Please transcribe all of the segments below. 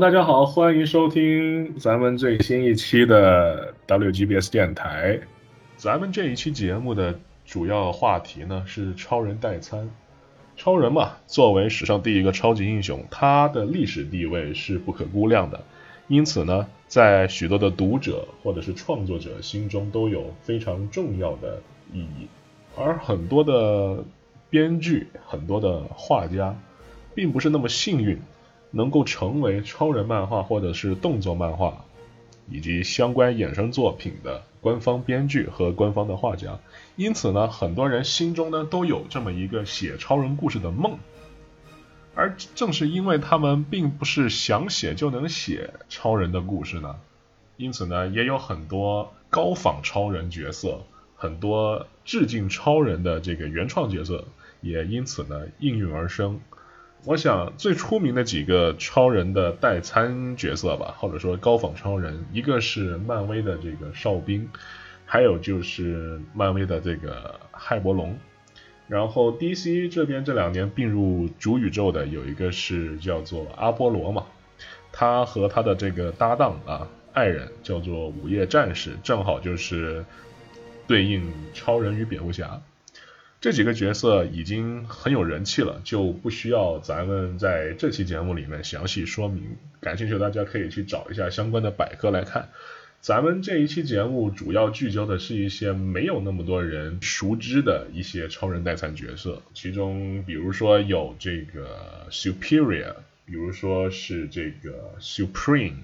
大家好，欢迎收听咱们最新一期的 WGBS 电台。咱们这一期节目的主要话题呢是超人代餐。超人嘛，作为史上第一个超级英雄，他的历史地位是不可估量的。因此呢，在许多的读者或者是创作者心中都有非常重要的意义。而很多的编剧、很多的画家，并不是那么幸运，能够成为超人漫画或者是动作漫画以及相关衍生作品的官方编剧和官方的画家。因此呢，很多人心中呢都有这么一个写超人故事的梦，而正是因为他们并不是想写就能写超人的故事呢，因此呢，也有很多高仿超人角色，很多致敬超人的这个原创角色，也因此呢应运而生。我想最出名的几个超人的代餐角色吧，或者说高仿超人，一个是漫威的这个哨兵。还有就是漫威的这个骇伯龙，然后 DC 这边这两年并入主宇宙的有一个是叫做阿波罗嘛，他和他的这个搭档啊爱人叫做午夜战士，正好就是对应超人与蝙蝠侠这几个角色已经很有人气了，就不需要咱们在这期节目里面详细说明，感兴趣的大家可以去找一下相关的百科来看。咱们这一期节目主要聚焦的是一些没有那么多人熟知的一些超人代餐角色，其中比如说有这个 Superior，比如说是这个 Supreme，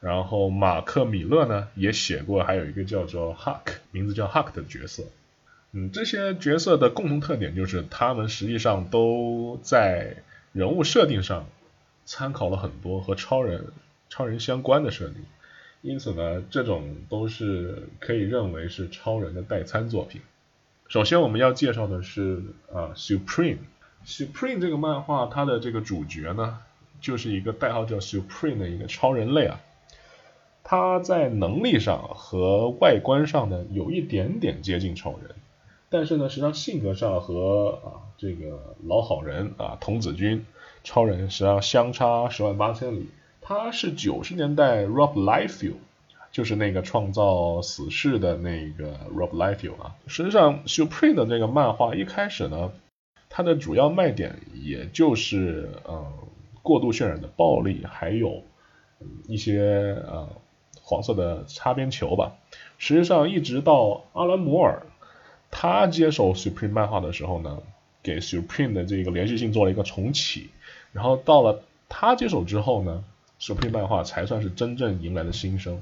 然后马克米勒呢也写过，还有一个叫做 Huck，名字叫 Huck 的角色。嗯，这些角色的共同特点就是他们实际上都在人物设定上参考了很多和超人、超人相关的设定。因此呢，这种都是可以认为是超人的代餐作品。首先我们要介绍的是啊，Supreme。Supreme 这个漫画，它的这个主角呢，就是一个代号叫 Supreme 的一个超人类啊。他在能力上和外观上呢，有一点点接近超人，但是呢，实际上性格上和啊这个老好人啊童子军超人实际上相差十万八千里。他是九十年代 Rob Liefeld，就是那个创造死侍的那个 Rob Liefeld 啊。实际上，Supreme 的那个漫画一开始呢，它的主要卖点也就是呃过度渲染的暴力，还有一些呃黄色的擦边球吧。实际上，一直到阿兰摩尔他接手 Supreme 漫画的时候呢，给 Supreme 的这个连续性做了一个重启。然后到了他接手之后呢。Supreme 漫画才算是真正迎来了新生，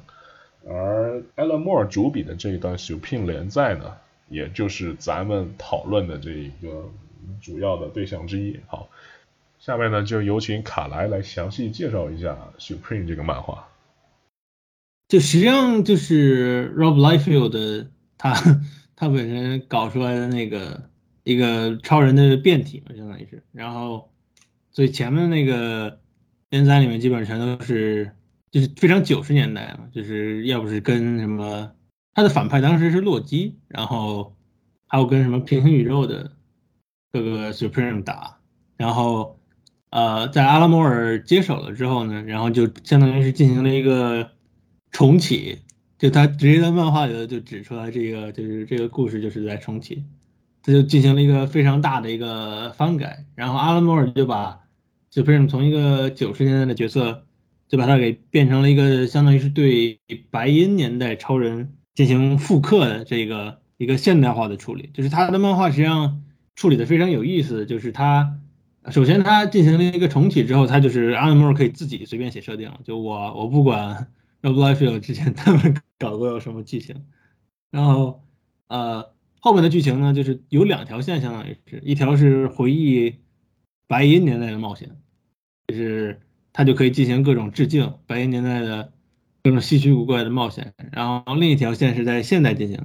而 Alan Moore 主笔的这一段 Supreme 连载呢，也就是咱们讨论的这一个主要的对象之一。好，下面呢就有请卡莱来详细介绍一下 Supreme 这个漫画。就实际上就是 Rob Liefeld 他他本身搞出来的那个一个超人的变体嘛，相当于是，然后所以前面那个。连载里面基本上全都是，就是非常九十年代嘛，就是要不是跟什么他的反派当时是洛基，然后还有跟什么平行宇宙的各个 Supreme 打，然后呃在阿拉摩尔接手了之后呢，然后就相当于是进行了一个重启，就他直接在漫画里头就指出来这个就是这个故事就是在重启，他就进行了一个非常大的一个翻改，然后阿拉莫尔就把。就非常从一个九十年代的角色，就把它给变成了一个相当于是对白银年代超人进行复刻的这个一个现代化的处理。就是他的漫画实际上处理的非常有意思，就是他首先他进行了一个重启之后，他就是阿拉莫尔可以自己随便写设定，就我我不管 Rob Liefeld 之前他们搞过有什么剧情，然后呃后面的剧情呢，就是有两条线，相当于是一条是回忆白银年代的冒险。就是他就可以进行各种致敬白银年代的各种稀奇古怪的冒险，然后另一条线是在现代进行。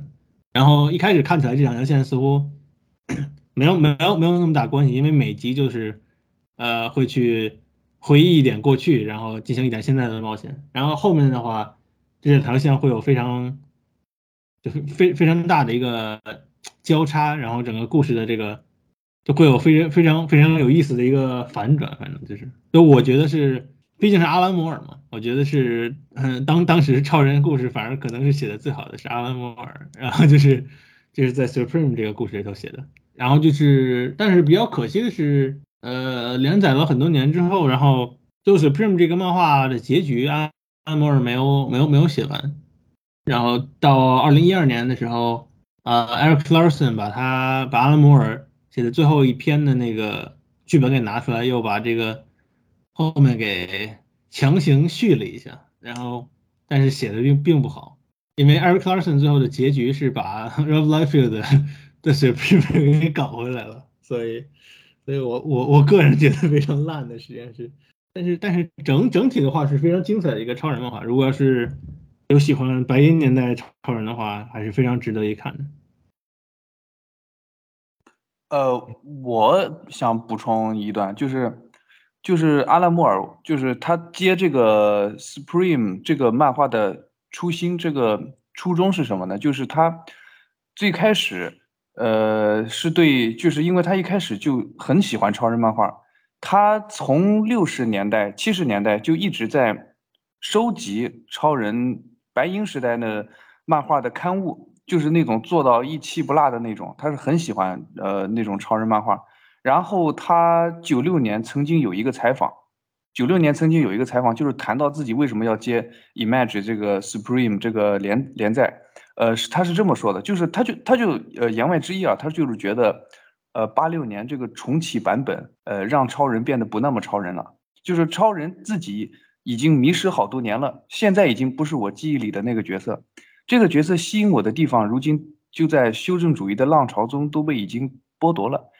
然后一开始看起来这两条线似乎没有没有没有那么大关系，因为每集就是呃会去回忆一点过去，然后进行一点现在的冒险。然后后面的话这些条线会有非常就是非非常大的一个交叉，然后整个故事的这个。就会有非常非常非常有意思的一个反转，反正就是，就我觉得是毕竟是阿兰摩尔嘛，我觉得是，嗯，当当时超人故事反而可能是写的最好的是阿兰摩尔，然后就是就是在 Supreme 这个故事里头写的，然后就是，但是比较可惜的是，呃，连载了很多年之后，然后就 Supreme 这个漫画的结局，阿阿摩尔没有没有没有写完，然后到二零一二年的时候，呃，Eric Larson 把他把阿摩尔写的最后一篇的那个剧本给拿出来，又把这个。后面给强行续了一下，然后但是写的并并不好，因为 Eric Larson 最后的结局是把 Rob Liefeld 的 Supreme 给搞回来了，所以所以我我我个人觉得非常烂的实验室，但是但是整整体的话是非常精彩的一个超人漫画，如果要是有喜欢白银年代超人的话，还是非常值得一看的。呃，我想补充一段，就是。就是阿拉莫尔，就是他接这个 Supreme 这个漫画的初心，这个初衷是什么呢？就是他最开始，呃，是对，就是因为他一开始就很喜欢超人漫画，他从六十年代、七十年代就一直在收集超人白银时代的漫画的刊物，就是那种做到一期不落的那种，他是很喜欢呃那种超人漫画。然后他九六年曾经有一个采访，九六年曾经有一个采访，就是谈到自己为什么要接 Image 这个 Supreme 这个连连载，呃，是他是这么说的，就是他就他就呃言外之意啊，他就是觉得，呃，八六年这个重启版本，呃，让超人变得不那么超人了，就是超人自己已经迷失好多年了，现在已经不是我记忆里的那个角色，这个角色吸引我的地方，如今就在修正主义的浪潮中都被已经剥夺了。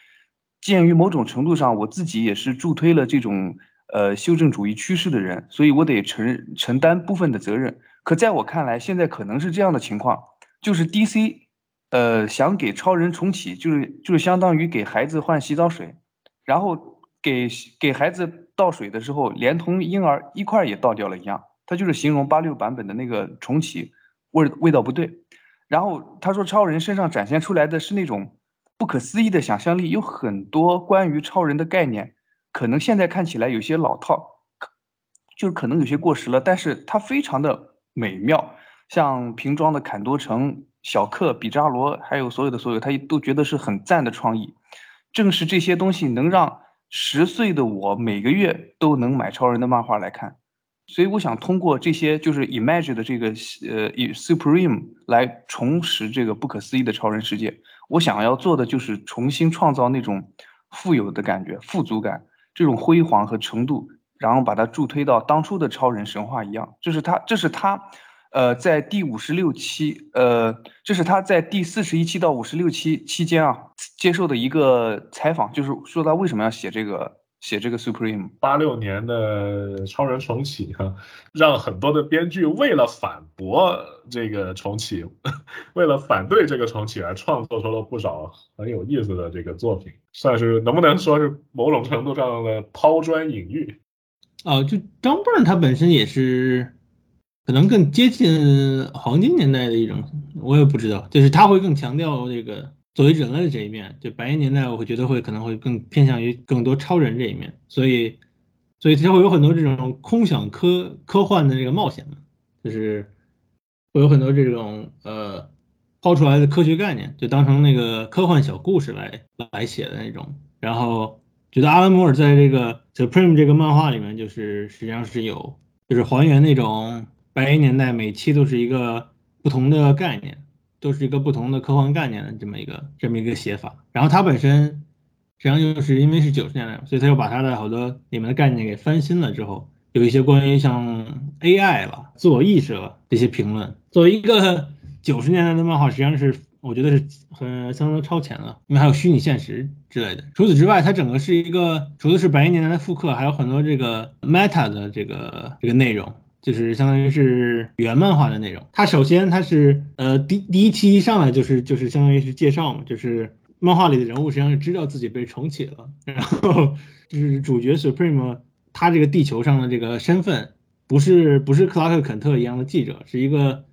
鉴于某种程度上，我自己也是助推了这种呃修正主义趋势的人，所以我得承承担部分的责任。可在我看来，现在可能是这样的情况，就是 DC，呃，想给超人重启，就是就是相当于给孩子换洗澡水，然后给给孩子倒水的时候，连同婴儿一块也倒掉了一样。他就是形容八六版本的那个重启味味道不对。然后他说，超人身上展现出来的是那种。不可思议的想象力有很多关于超人的概念，可能现在看起来有些老套，就是可能有些过时了，但是他非常的美妙。像瓶装的坎多城、小克、比扎罗，还有所有的所有，他都觉得是很赞的创意。正是这些东西能让十岁的我每个月都能买超人的漫画来看。所以我想通过这些就是 Imagine 的这个呃 Supreme 来重拾这个不可思议的超人世界。我想要做的就是重新创造那种富有的感觉、富足感，这种辉煌和程度，然后把它助推到当初的超人神话一样。就是他，这是他，呃，在第五十六期，呃，这是他在第四十一期到五十六期期间啊接受的一个采访，就是说他为什么要写这个。写这个 Supreme 八六年的超人重启哈，让很多的编剧为了反驳这个重启，为了反对这个重启而创作出了不少很有意思的这个作品，算是能不能说是某种程度上的抛砖引玉？哦，就张蹦他本身也是可能更接近黄金年代的一种，我也不知道，就是他会更强调这个。作为人类的这一面，就白银年代，我会觉得会可能会更偏向于更多超人这一面，所以，所以他会有很多这种空想科科幻的这个冒险嘛，就是会有很多这种呃抛出来的科学概念，就当成那个科幻小故事来来写的那种。然后觉得阿兰摩尔在这个 Supreme 这个漫画里面，就是实际上是有就是还原那种白银年代每期都是一个不同的概念。都是一个不同的科幻概念的这么一个这么一个写法，然后它本身实际上就是因为是九十年代，所以他又把他的好多里面的概念给翻新了之后，有一些关于像 AI 了、自我意识了这些评论。作为一个九十年代的漫画，实际上是我觉得是很相当超前了，因为还有虚拟现实之类的。除此之外，它整个是一个除了是白银年代的复刻，还有很多这个 meta 的这个这个内容。就是相当于是原漫画的内容。它首先它是呃第第一期一上来就是就是相当于是介绍嘛，就是漫画里的人物实际上是知道自己被重启了，然后就是主角 Supreme 他这个地球上的这个身份不是不是克拉克肯特一样的记者，是一个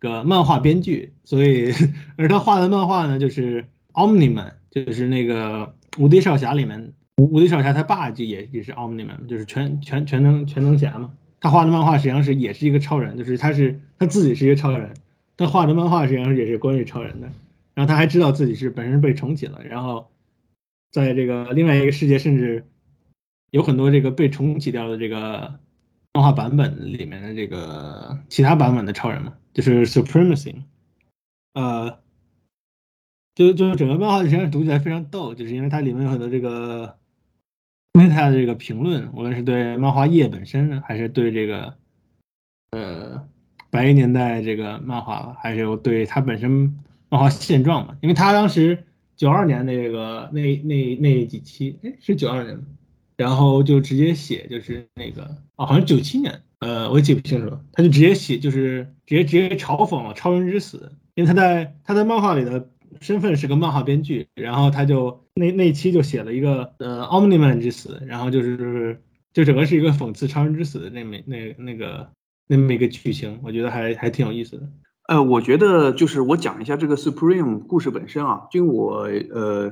个漫画编剧，所以而他画的漫画呢就是 Omniman，就是那个无敌少侠里面无无敌少侠他爸就也也是 Omniman，就是全全全能全能侠嘛。他画的漫画实际上是也是一个超人，就是他是他自己是一个超人，他画的漫画实际上也是关于超人的。然后他还知道自己是本身被重启了，然后在这个另外一个世界，甚至有很多这个被重启掉的这个漫画版本里面的这个其他版本的超人嘛，就是 Supremacy，呃，就就是整个漫画实际上读起来非常逗，就是因为它里面有很多这个。因为他的这个评论，无论是对漫画业本身，还是对这个呃白银年代这个漫画，还是有对他本身漫画现状嘛？因为他当时九二年那个那那那几期，哎，是九二年，然后就直接写就是那个哦，好像九七年，呃，我也记不清楚了，他就直接写就是直接直接嘲讽了超人之死，因为他在他在漫画里的。身份是个漫画编剧，然后他就那那期就写了一个呃奥尼曼之死，然后就是就整个是一个讽刺超人之死的那么那那个那么一个剧情，我觉得还还挺有意思的。呃，我觉得就是我讲一下这个 Supreme 故事本身啊，就我呃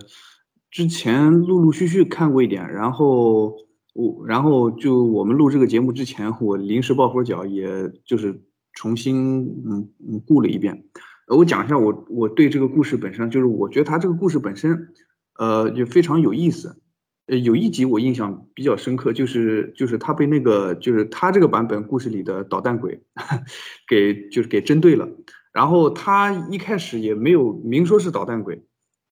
之前陆陆续续看过一点，然后我然后就我们录这个节目之前，我临时抱佛脚，也就是重新嗯嗯顾了一遍。我讲一下我我对这个故事本身，就是我觉得他这个故事本身，呃，就非常有意思。呃，有一集我印象比较深刻，就是就是他被那个就是他这个版本故事里的捣蛋鬼 给就是给针对了。然后他一开始也没有明说是捣蛋鬼，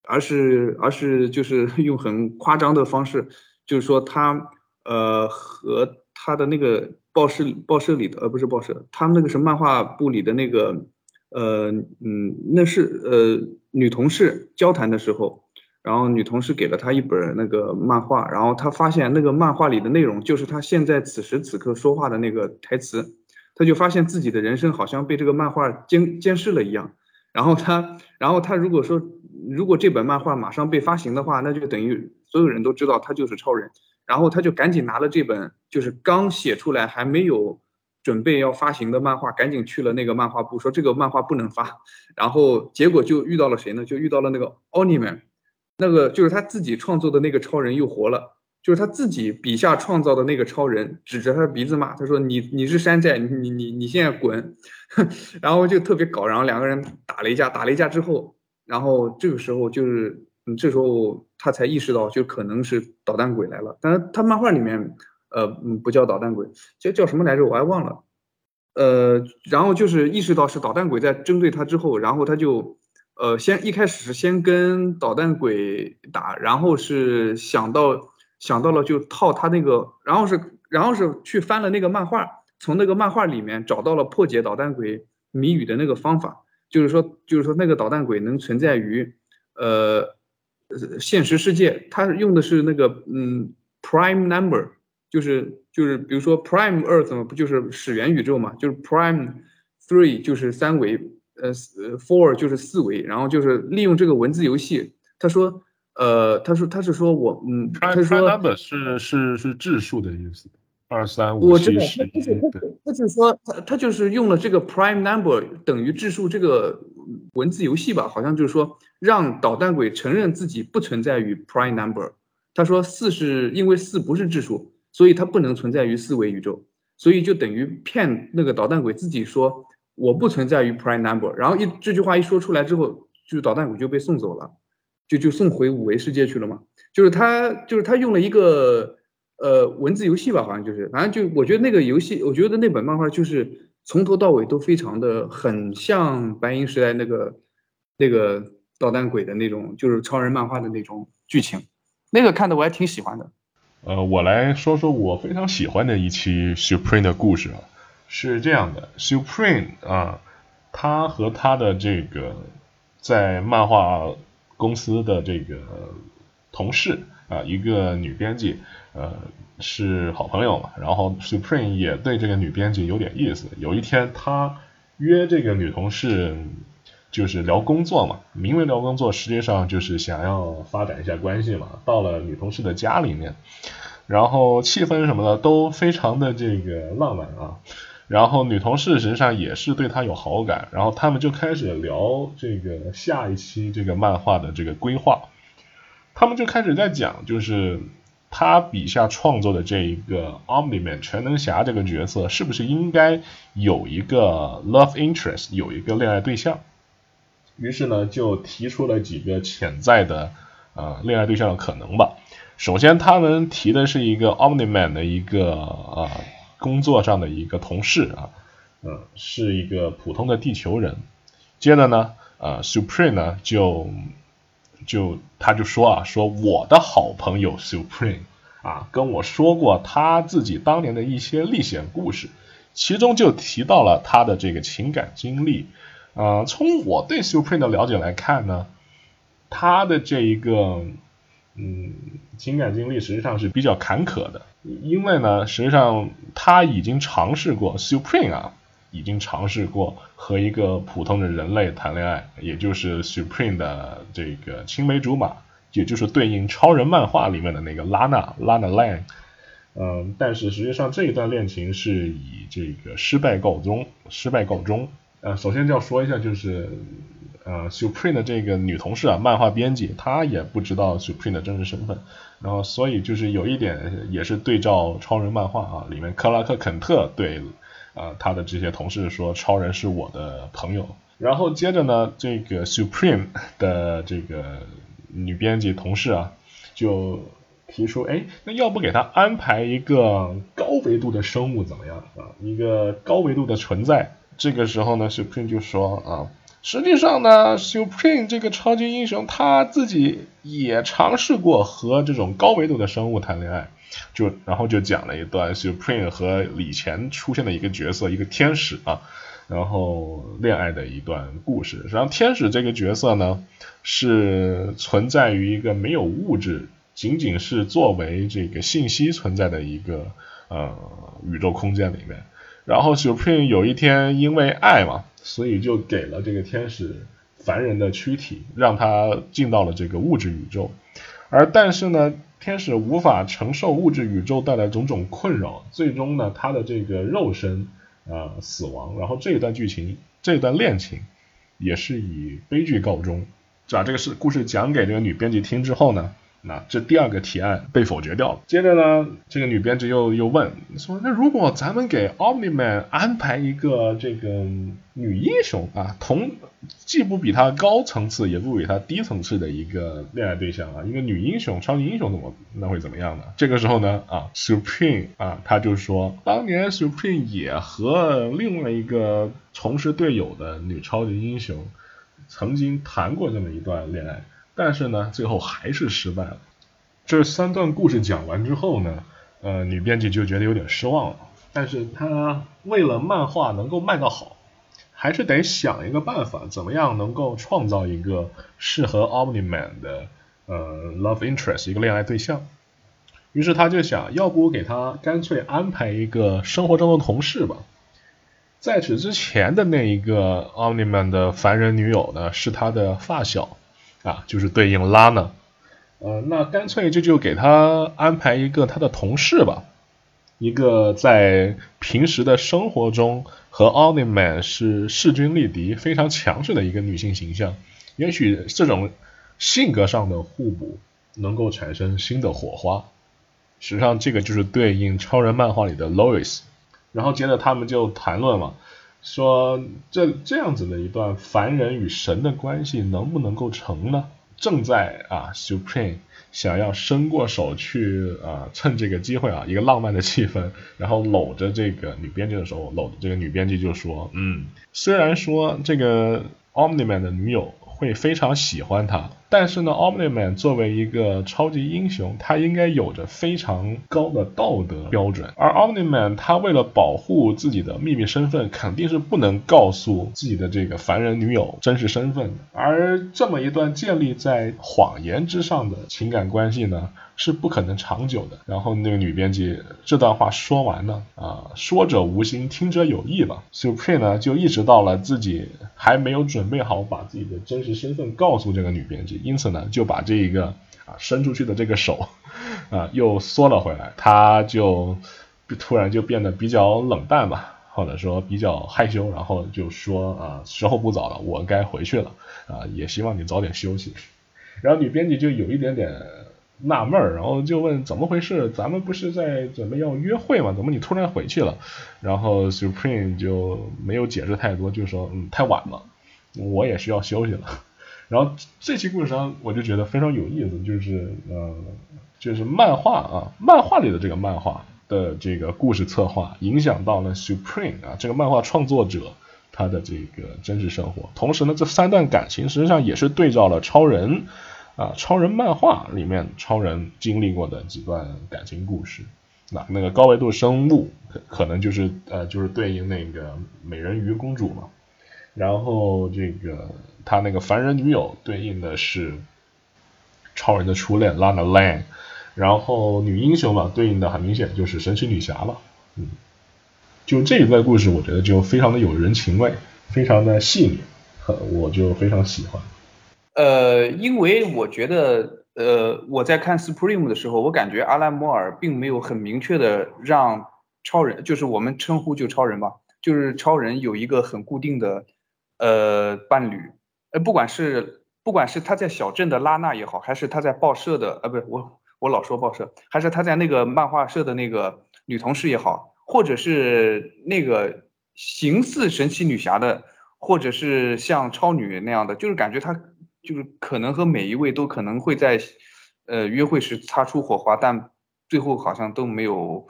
而是而是就是 用很夸张的方式，就是说他呃和他的那个报社报社里的呃不是报社，他们那个是漫画部里的那个。呃嗯，那是呃女同事交谈的时候，然后女同事给了他一本那个漫画，然后他发现那个漫画里的内容就是他现在此时此刻说话的那个台词，他就发现自己的人生好像被这个漫画监监视了一样，然后他，然后他如果说如果这本漫画马上被发行的话，那就等于所有人都知道他就是超人，然后他就赶紧拿了这本就是刚写出来还没有。准备要发行的漫画，赶紧去了那个漫画部，说这个漫画不能发。然后结果就遇到了谁呢？就遇到了那个奥尼曼，那个就是他自己创作的那个超人又活了，就是他自己笔下创造的那个超人，指着他的鼻子骂，他说：“你你是山寨，你你你现在滚！” 然后就特别搞，然后两个人打了一架，打了一架之后，然后这个时候就是，嗯，这时候他才意识到，就可能是捣蛋鬼来了。但是他漫画里面。呃，嗯，不叫捣蛋鬼，叫叫什么来着？我还忘了。呃，然后就是意识到是捣蛋鬼在针对他之后，然后他就，呃，先一开始是先跟捣蛋鬼打，然后是想到想到了就套他那个，然后是然后是去翻了那个漫画，从那个漫画里面找到了破解捣蛋鬼谜语的那个方法，就是说就是说那个捣蛋鬼能存在于呃现实世界，他用的是那个嗯 prime number。就是就是，比如说 Prime Earth 嘛，不就是始源宇宙嘛？就是 Prime Three 就是三维，呃，Four 就是四维，然后就是利用这个文字游戏。他说，呃，他说他是说我，嗯，他说 number 是是是质数的意思，二三五七十一。他就是说他他就是用了这个 Prime Number 等于质数这个文字游戏吧，好像就是说让捣蛋鬼承认自己不存在于 Prime Number。他说四是因为四不是质数。所以它不能存在于四维宇宙，所以就等于骗那个捣蛋鬼自己说我不存在于 prime number，然后一这句话一说出来之后，就捣蛋鬼就被送走了，就就送回五维世界去了嘛。就是他就是他用了一个呃文字游戏吧，好像就是反正就我觉得那个游戏，我觉得那本漫画就是从头到尾都非常的很像白银时代那个那个捣蛋鬼的那种，就是超人漫画的那种剧情，那个看的我还挺喜欢的。呃，我来说说我非常喜欢的一期 Supreme 的故事啊，是这样的，Supreme 啊，他和他的这个在漫画公司的这个同事啊，一个女编辑，呃，是好朋友嘛，然后 Supreme 也对这个女编辑有点意思，有一天他约这个女同事。就是聊工作嘛，名为聊工作，实际上就是想要发展一下关系嘛。到了女同事的家里面，然后气氛什么的都非常的这个浪漫啊。然后女同事实际上也是对他有好感，然后他们就开始聊这个下一期这个漫画的这个规划。他们就开始在讲，就是他笔下创作的这一个 Omni-Man 全能侠这个角色，是不是应该有一个 love interest，有一个恋爱对象？于是呢，就提出了几个潜在的呃恋爱对象的可能吧。首先，他们提的是一个 Omni-Man 的一个呃工作上的一个同事啊，嗯，是一个普通的地球人。接着呢，呃，Supreme 呢就就他就说啊，说我的好朋友 Supreme 啊跟我说过他自己当年的一些历险故事，其中就提到了他的这个情感经历。呃，从我对 Supreme 的了解来看呢，他的这一个。嗯，情感经历实际上是比较坎坷的，因为呢，实际上他已经尝试过 Supreme 啊，已经尝试过和一个普通的人类谈恋爱，也就是 Supreme 的这个青梅竹马，也就是对应超人漫画里面的那个 Lana Lana LAN。嗯，但是实际上这一段恋情是以这个失败告终，失败告终。呃，首先就要说一下，就是。呃，Supreme 的这个女同事啊，漫画编辑，她也不知道 Supreme 的真实身份，然后所以就是有一点也是对照超人漫画啊，里面克拉克肯特对啊他的这些同事说，超人是我的朋友，然后接着呢，这个 Supreme 的这个女编辑同事啊，就提出，哎，那要不给他安排一个高维度的生物怎么样啊？一个高维度的存在，这个时候呢，Supreme 就说啊。实际上呢，Supreme 这个超级英雄他自己也尝试过和这种高维度的生物谈恋爱，就然后就讲了一段 Supreme 和以前出现的一个角色，一个天使啊，然后恋爱的一段故事。实际上，天使这个角色呢，是存在于一个没有物质，仅仅是作为这个信息存在的一个呃宇宙空间里面。然后 Supreme 有一天因为爱嘛。所以就给了这个天使凡人的躯体，让他进到了这个物质宇宙。而但是呢，天使无法承受物质宇宙带来种种困扰，最终呢，他的这个肉身啊死亡。然后这一段剧情，这段恋情也是以悲剧告终。把这个事故事讲给这个女编辑听之后呢？那这第二个提案被否决掉了。接着呢，这个女编辑又又问说：“那如果咱们给 Omni-Man 安排一个这个女英雄啊，同既不比他高层次，也不比他低层次的一个恋爱对象啊，一个女英雄、超级英雄怎么那会怎么样呢？”这个时候呢，啊，Supreme 啊，他就说，当年 Supreme 也和另外一个从事队友的女超级英雄曾经谈过这么一段恋爱。但是呢，最后还是失败了。这三段故事讲完之后呢，呃，女编辑就觉得有点失望了。但是她为了漫画能够卖得好，还是得想一个办法，怎么样能够创造一个适合 Omni-Man 的呃 love interest 一个恋爱对象。于是他就想，要不给他干脆安排一个生活中的同事吧。在此之前的那一个 Omni-Man 的凡人女友呢，是他的发小。啊，就是对应拉呢，呃，那干脆这就给他安排一个他的同事吧，一个在平时的生活中和 Omni-Man 是势均力敌、非常强势的一个女性形象，也许这种性格上的互补能够产生新的火花。实际上，这个就是对应超人漫画里的 Lois，然后接着他们就谈论了。说这这样子的一段凡人与神的关系能不能够成呢？正在啊，Supreme 想要伸过手去啊，趁这个机会啊，一个浪漫的气氛，然后搂着这个女编辑的时候，搂着这个女编辑就说，嗯，虽然说这个 Omni-Man 的女友。会非常喜欢他，但是呢，Omni-Man 作为一个超级英雄，他应该有着非常高的道德标准。而 Omni-Man 他为了保护自己的秘密身份，肯定是不能告诉自己的这个凡人女友真实身份的。而这么一段建立在谎言之上的情感关系呢？是不可能长久的。然后那个女编辑这段话说完呢，啊，说者无心，听者有意吧。Supreme 呢就意识到了自己还没有准备好把自己的真实身份告诉这个女编辑，因此呢就把这一个啊伸出去的这个手 啊又缩了回来，他就突然就变得比较冷淡吧，或者说比较害羞，然后就说啊时候不早了，我该回去了啊，也希望你早点休息。然后女编辑就有一点点。纳闷儿，然后就问怎么回事？咱们不是在准备要约会吗？怎么你突然回去了？然后 Supreme 就没有解释太多，就说嗯太晚了，我也需要休息了。然后这期故事上我就觉得非常有意思，就是呃就是漫画啊，漫画里的这个漫画的这个故事策划影响到了 Supreme 啊这个漫画创作者他的这个真实生活。同时呢，这三段感情实际上也是对照了超人。啊，超人漫画里面超人经历过的几段感情故事，那那个高维度生物可可能就是呃就是对应那个美人鱼公主嘛，然后这个他那个凡人女友对应的是超人的初恋 Lana Lang，然后女英雄嘛对应的很明显就是神奇女侠了，嗯，就这一段故事我觉得就非常的有人情味，非常的细腻，我就非常喜欢。呃，因为我觉得，呃，我在看 Supreme 的时候，我感觉阿兰摩尔并没有很明确的让超人，就是我们称呼就超人吧，就是超人有一个很固定的呃伴侣，不管是不管是他在小镇的拉娜也好，还是他在报社的，呃，不是我我老说报社，还是他在那个漫画社的那个女同事也好，或者是那个形似神奇女侠的，或者是像超女那样的，就是感觉他。就是可能和每一位都可能会在，呃，约会时擦出火花，但最后好像都没有，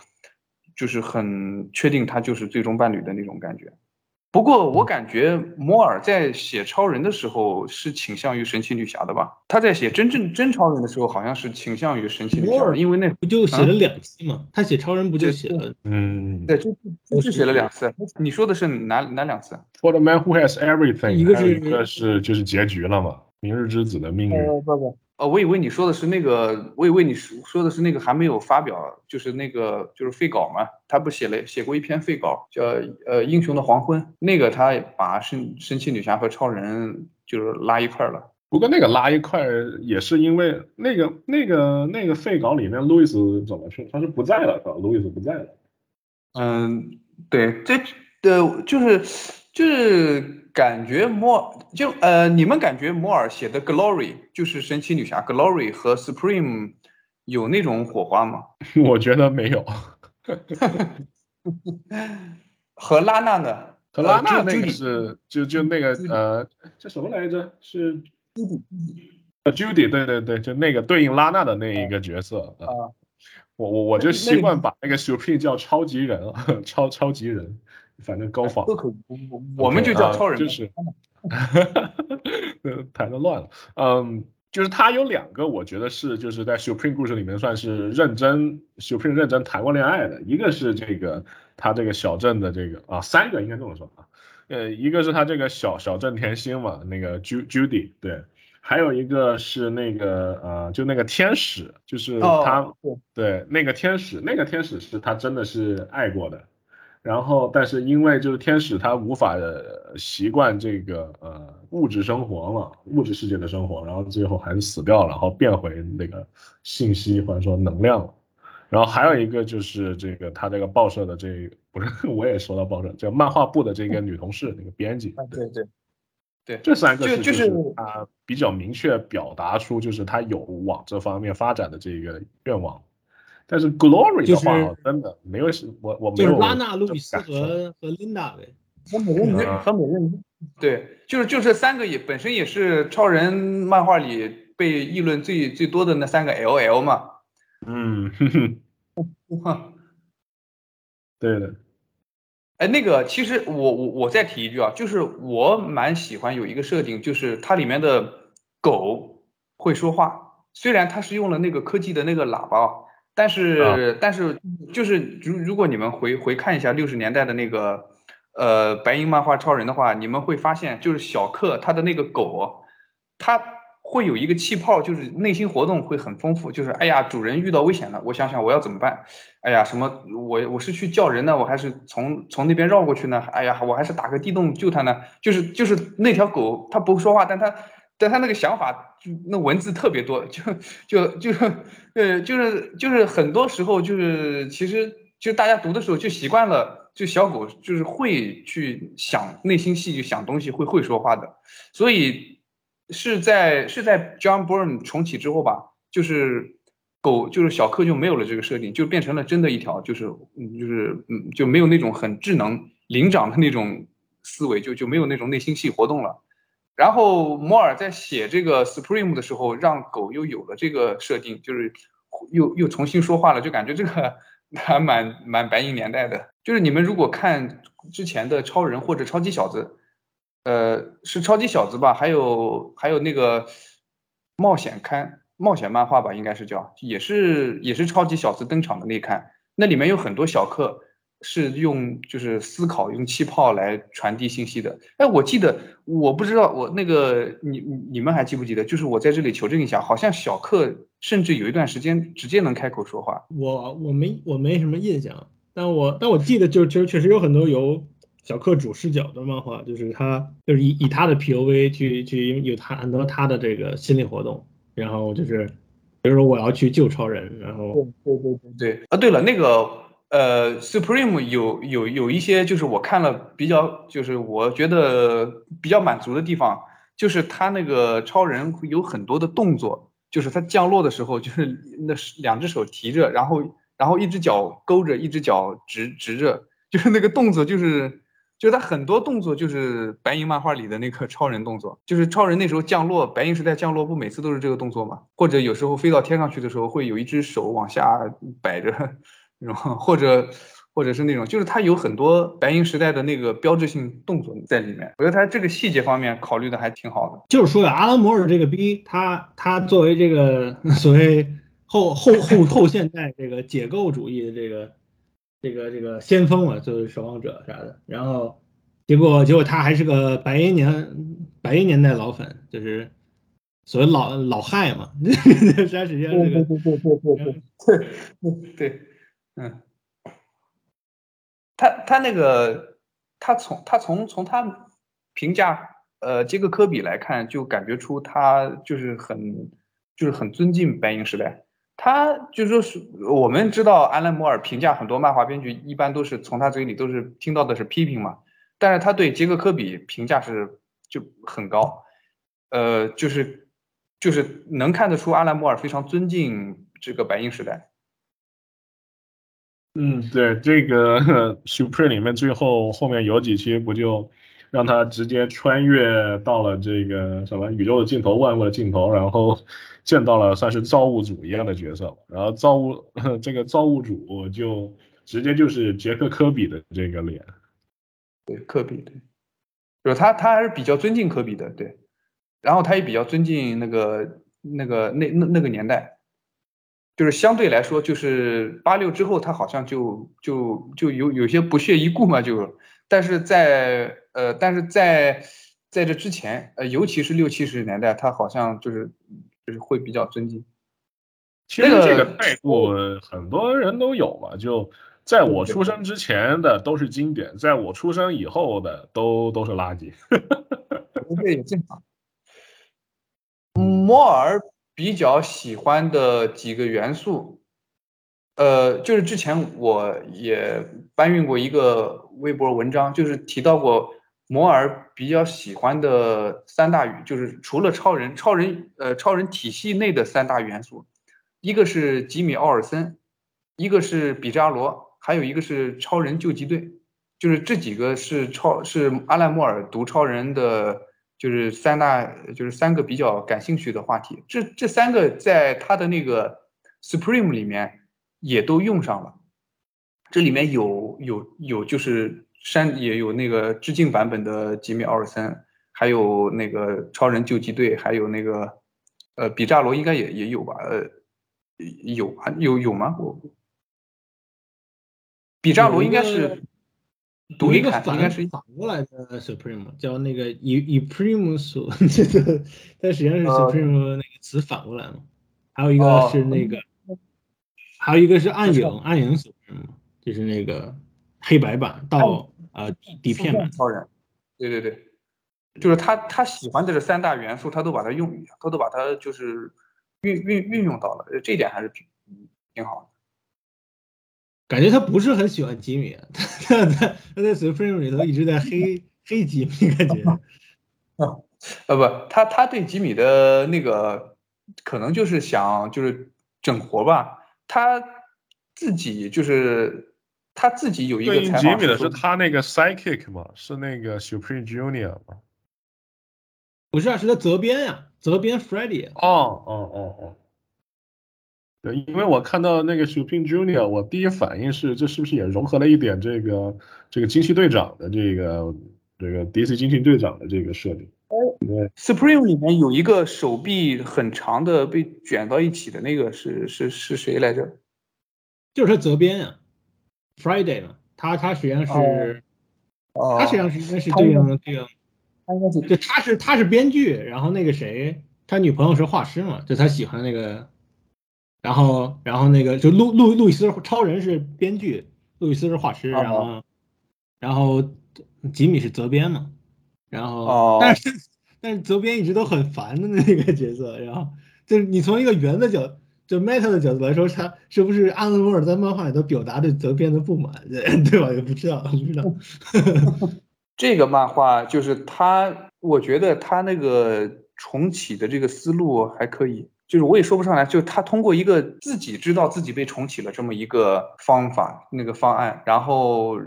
就是很确定他就是最终伴侣的那种感觉。不过我感觉摩尔在写超人的时候是倾向于神奇女侠的吧？他在写真正真超人的时候好像是倾向于神奇女侠，因为那不就写了两期吗？他写超人不就写了？嗯，对，就就是写了两次。你说的是哪哪两次？For the man who has everything，一个是一个是就是结局了嘛？明日之子的命运。不不，呃，我以为你说的是那个，我以为你说说的是那个还没有发表，就是那个就是废稿嘛。他不写了写过一篇废稿，叫呃英雄的黄昏。那个他把神神奇女侠和超人就是拉一块了。不过那个拉一块也是因为那个那个那个废稿里面路易斯怎么去？他是不在了，是吧？路易斯不在了。嗯，对，这对就是就是。感觉摩就呃，你们感觉摩尔写的 Glory 就是神奇女侠 Glory 和 Supreme 有那种火花吗？我觉得没有。和拉娜呢？和拉娜那个是就就那个呃叫什么来着？是 Judy，对对对，就那个对应拉娜的那一个角色啊。我我我就习惯把那个 Supreme 叫超级人，超超级人。反正高仿我们就叫超人，就是，谈的乱了。嗯，就是他有两个，我觉得是就是在 Supreme 故事里面算是认真 Supreme 认真谈过恋爱的。一个是这个他这个小镇的这个啊，三个应该这么说啊。呃，一个是他这个小小镇甜心嘛，那个 Judy 对，还有一个是那个呃，就那个天使，就是他对那个天使，那个天使是他真的是爱过的。然后，但是因为就是天使他无法习惯这个呃物质生活嘛，物质世界的生活，然后最后还是死掉了，然后变回那个信息或者说能量了。然后还有一个就是这个他这个报社的这不是 我也说到报社，叫漫画部的这个女同事那个编辑。对对对，这三个是就是他比较明确表达出就是他有往这方面发展的这个愿望。但是 Glory 的话，真的没有是，我我没有。就是拉娜、路易斯和和琳达呗。和美人鱼，和美人鱼。对，就是就这三个也本身也是超人漫画里被议论最最多的那三个 LL 嘛。嗯，对的。哎，那个其实我我我再提一句啊，就是我蛮喜欢有一个设定，就是它里面的狗会说话，虽然它是用了那个科技的那个喇叭。但是，但是，就是如如果你们回回看一下六十年代的那个，呃，白银漫画超人的话，你们会发现，就是小克他的那个狗，他会有一个气泡，就是内心活动会很丰富，就是哎呀，主人遇到危险了，我想想我要怎么办？哎呀，什么我我是去叫人呢，我还是从从那边绕过去呢？哎呀，我还是打个地洞救他呢？就是就是那条狗，它不说话，但它。但他那个想法，就那文字特别多，就就就呃，就是就是很多时候就是，其实就大家读的时候就习惯了，就小狗就是会去想内心戏，就想东西会会说话的，所以是在是在 John Byrne 重启之后吧，就是狗就是小克就没有了这个设定，就变成了真的一条，就是嗯就是嗯就没有那种很智能灵长的那种思维，就就没有那种内心戏活动了。然后摩尔在写这个 Supreme 的时候，让狗又有了这个设定，就是又又重新说话了，就感觉这个 还蛮蛮白银年代的。就是你们如果看之前的超人或者超级小子，呃，是超级小子吧？还有还有那个冒险刊。冒险漫画吧，应该是叫，也是也是超级小子登场的那刊，那里面有很多小课是用就是思考用气泡来传递信息的。哎，我记得我不知道我那个你你们还记不记得？就是我在这里求证一下，好像小克甚至有一段时间直接能开口说话。我我没我没什么印象，但我但我记得就其实确实有很多由小克主视角的漫画，就是他就是以以他的 P O V 去去有他很多他的这个心理活动。然后就是，比如说我要去救超人，然后对对对对对啊，对了，那个呃，Supreme 有有有一些就是我看了比较，就是我觉得比较满足的地方，就是他那个超人有很多的动作，就是他降落的时候，就是那两只手提着，然后然后一只脚勾着，一只脚直直着，就是那个动作就是。就是他很多动作就是白银漫画里的那个超人动作，就是超人那时候降落，白银时代降落不每次都是这个动作吗？或者有时候飞到天上去的时候会有一只手往下摆着，然后或者或者是那种，就是他有很多白银时代的那个标志性动作在里面。我觉得他这个细节方面考虑的还挺好的。就是说呀，阿拉摩尔这个逼，他他作为这个 所谓后后后后现代这个解构主义的这个。这个这个先锋啊，就是守望者啥的，然后结果结果他还是个白银年白银年代老粉，就是所谓老老害嘛。实际上这个对对对对对对对，嗯，他他那个他从他从从他评价呃杰克科比来看，就感觉出他就是很就是很尊敬白银时代。他就说是我们知道，安兰摩尔评价很多漫画编剧，一般都是从他嘴里都是听到的是批评嘛。但是他对杰克科比评价是就很高，呃，就是就是能看得出阿兰摩尔非常尊敬这个白银时代。嗯，对，这个 Supreme 里面最后后面有几期不就让他直接穿越到了这个什么宇宙的尽头、万物的尽头，然后。见到了算是造物主一样的角色然后造物 这个造物主就直接就是杰克科比的这个脸，对科比对，就是他他还是比较尊敬科比的对，然后他也比较尊敬那个那个那那那个年代，就是相对来说就是八六之后他好像就就就有有些不屑一顾嘛就，但是在呃但是在在这之前呃尤其是六七十年代他好像就是。就是会比较尊敬，其实这个态度很多人都有嘛。就在我出生之前的都是经典，在我出生以后的都都是垃圾。这也正常。摩尔比较喜欢的几个元素，呃，就是之前我也搬运过一个微博文章，就是提到过。摩尔比较喜欢的三大语，就是除了超人，超人呃超人体系内的三大元素，一个是吉米奥尔森，一个是比扎罗，还有一个是超人救济队，就是这几个是超是阿兰莫尔读超人的，就是三大就是三个比较感兴趣的话题。这这三个在他的那个 Supreme 里面也都用上了，这里面有有有就是。山也有那个致敬版本的吉米奥尔森，还有那个超人救济队，还有那个呃比扎罗应该也也有吧？呃，有啊，有有吗？我比扎罗应该是读一个应该是反过来的 Supreme，叫那个以以 Primus，这个它实际上是 Supreme 那个词反过来嘛。还有一个是那个，还有一个是暗影暗影 Supreme，就是那个黑白版到。啊，底片版超人，对对对，就是他他喜欢的这三大元素，他都把它用，他都把它就是运运运用到了，这一点还是挺挺好的。感觉他不是很喜欢吉米，他他他在 Supreme 里头一直在黑黑吉米，感觉。啊，呃不，他他对吉米的那个可能就是想就是整活吧。他自己就是他自己有一个对应吉米的是他那个 Psychic 嘛，是那个 Supreme Junior 嘛。不是啊，是他责编呀，责编 Freddy 啊。哦哦哦哦。对，因为我看到那个 Supreme Junior，我第一反应是这是不是也融合了一点这个这个惊奇队长的这个这个 DC 惊奇队长的这个设定？因为 Supreme 里面有一个手臂很长的被卷到一起的那个是是是谁来着？就是他责编啊，Friday 嘛，他他实际上是，哦他实际上是应该是他对应对应，他应该是就他是他是编剧，然后那个谁，他女朋友是画师嘛，就他喜欢那个，然后然后那个就路路路易斯超人是编剧，路易斯是画师，哦然后然后吉米是责编嘛，然后、哦 但是但是责编一直都很烦的那个角色，然后就是你从一个圆的角。就 Meta 的角度来说，他是不是阿伦摩尔在漫画里头表达对责编的不满，对吧？也不知道，不知道。这个漫画就是他，我觉得他那个重启的这个思路还可以，就是我也说不上来，就是他通过一个自己知道自己被重启了这么一个方法，那个方案，然后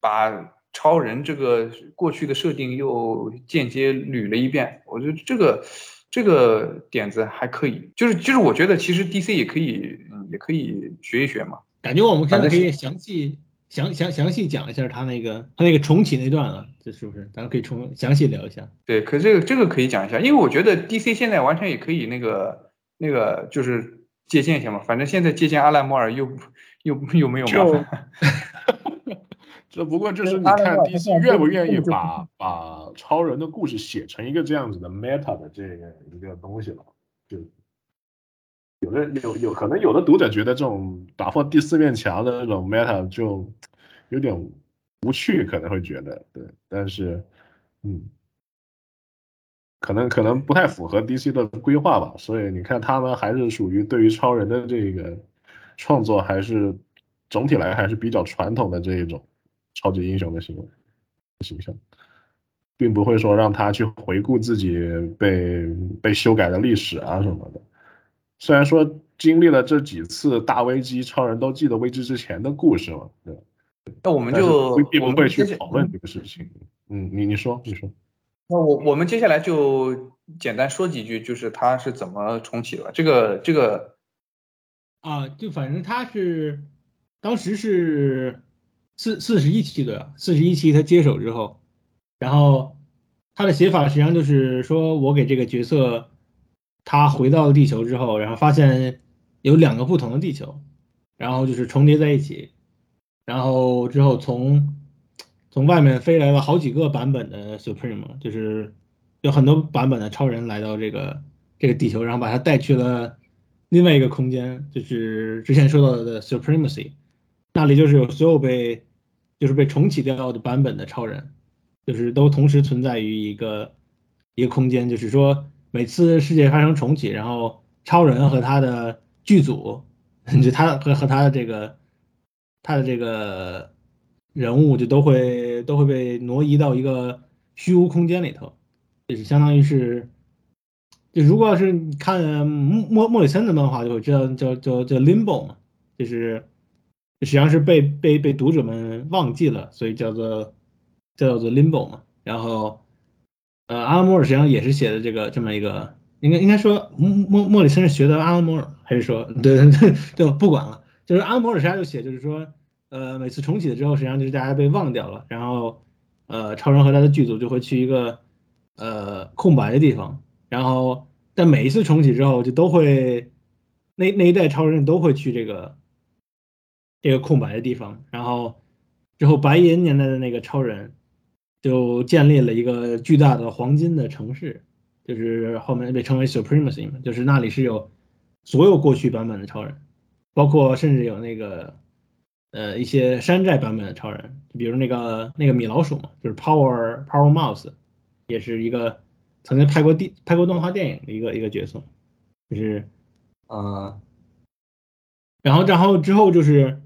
把超人这个过去的设定又间接捋了一遍，我觉得这个这个点子还可以，就是就是我觉得其实 DC 也可以，嗯，也可以学一学嘛。感觉我们现在可以详细详详详细讲一下他那个他那个重启那段了，这是不是？咱们可以重详细聊一下。对，可这个这个可以讲一下，因为我觉得 DC 现在完全也可以那个那个就是借鉴一下嘛，反正现在借鉴阿兰摩尔又又又没有麻就烦。这不过就是你看 DC 愿不愿意把把超人的故事写成一个这样子的 meta 的这个一个东西了，就有的有有可能有的读者觉得这种打破第四面墙的那种 meta 就有点无趣，可能会觉得对，但是嗯，可能可能不太符合 DC 的规划吧，所以你看他们还是属于对于超人的这个创作还是总体来还是比较传统的这一种超级英雄的行为形象，并不会说让他去回顾自己被被修改的历史啊什么的。虽然说经历了这几次大危机，超人都记得危机之前的故事嘛，对，那我们就并并不会去讨论这个事情。嗯，你你说你说。那我我们接下来就简单说几句，就是他是怎么重启的。这个这个啊，就反正他是当时是四四十一期的？四十一期他接手之后，然后他的写法实际上就是说我给这个角色，他回到了地球之后，然后发现有两个不同的地球，然后就是重叠在一起，然后之后从从外面飞来了好几个版本的 Supreme，就是有很多版本的超人来到这个这个地球，然后把他带去了另外一个空间，就是之前说到的 Supremacy，那里就是有所有被就是被重启掉的版本的超人，就是都同时存在于一个一个空间，就是说每次世界发生重启，然后超人和他的剧组，就他和和他的这个他的这个人物就都会都会被挪移到一个虚无空间里头，就是相当于是，就如果要是你看莫莫莫里森的漫画，就会知道叫叫叫 Limbo 嘛，就是实际上是被被被读者们忘记了，所以叫做叫做 Limbo 嘛。然后呃，阿拉莫尔实际上也是写的这个这么一个，应该应该说莫莫莫里森是学的阿拉莫尔，还是说对对对对，不管了，就是阿拉莫尔实际上就写就是说。呃，每次重启了之后，实际上就是大家被忘掉了，然后，呃，超人和他的剧组就会去一个呃空白的地方，然后但每一次重启之后，就都会那那一代超人都会去这个这个空白的地方，然后之后白银年代的那个超人就建立了一个巨大的黄金的城市，就是后面被称为 Supremacy 嘛，就是那里是有所有过去版本的超人，包括甚至有那个。呃，一些山寨版本的超人，比如那个那个米老鼠嘛，就是 Power Power Mouse，也是一个曾经拍过电拍过动画电影的一个一个角色，就是呃，然后然后之后就是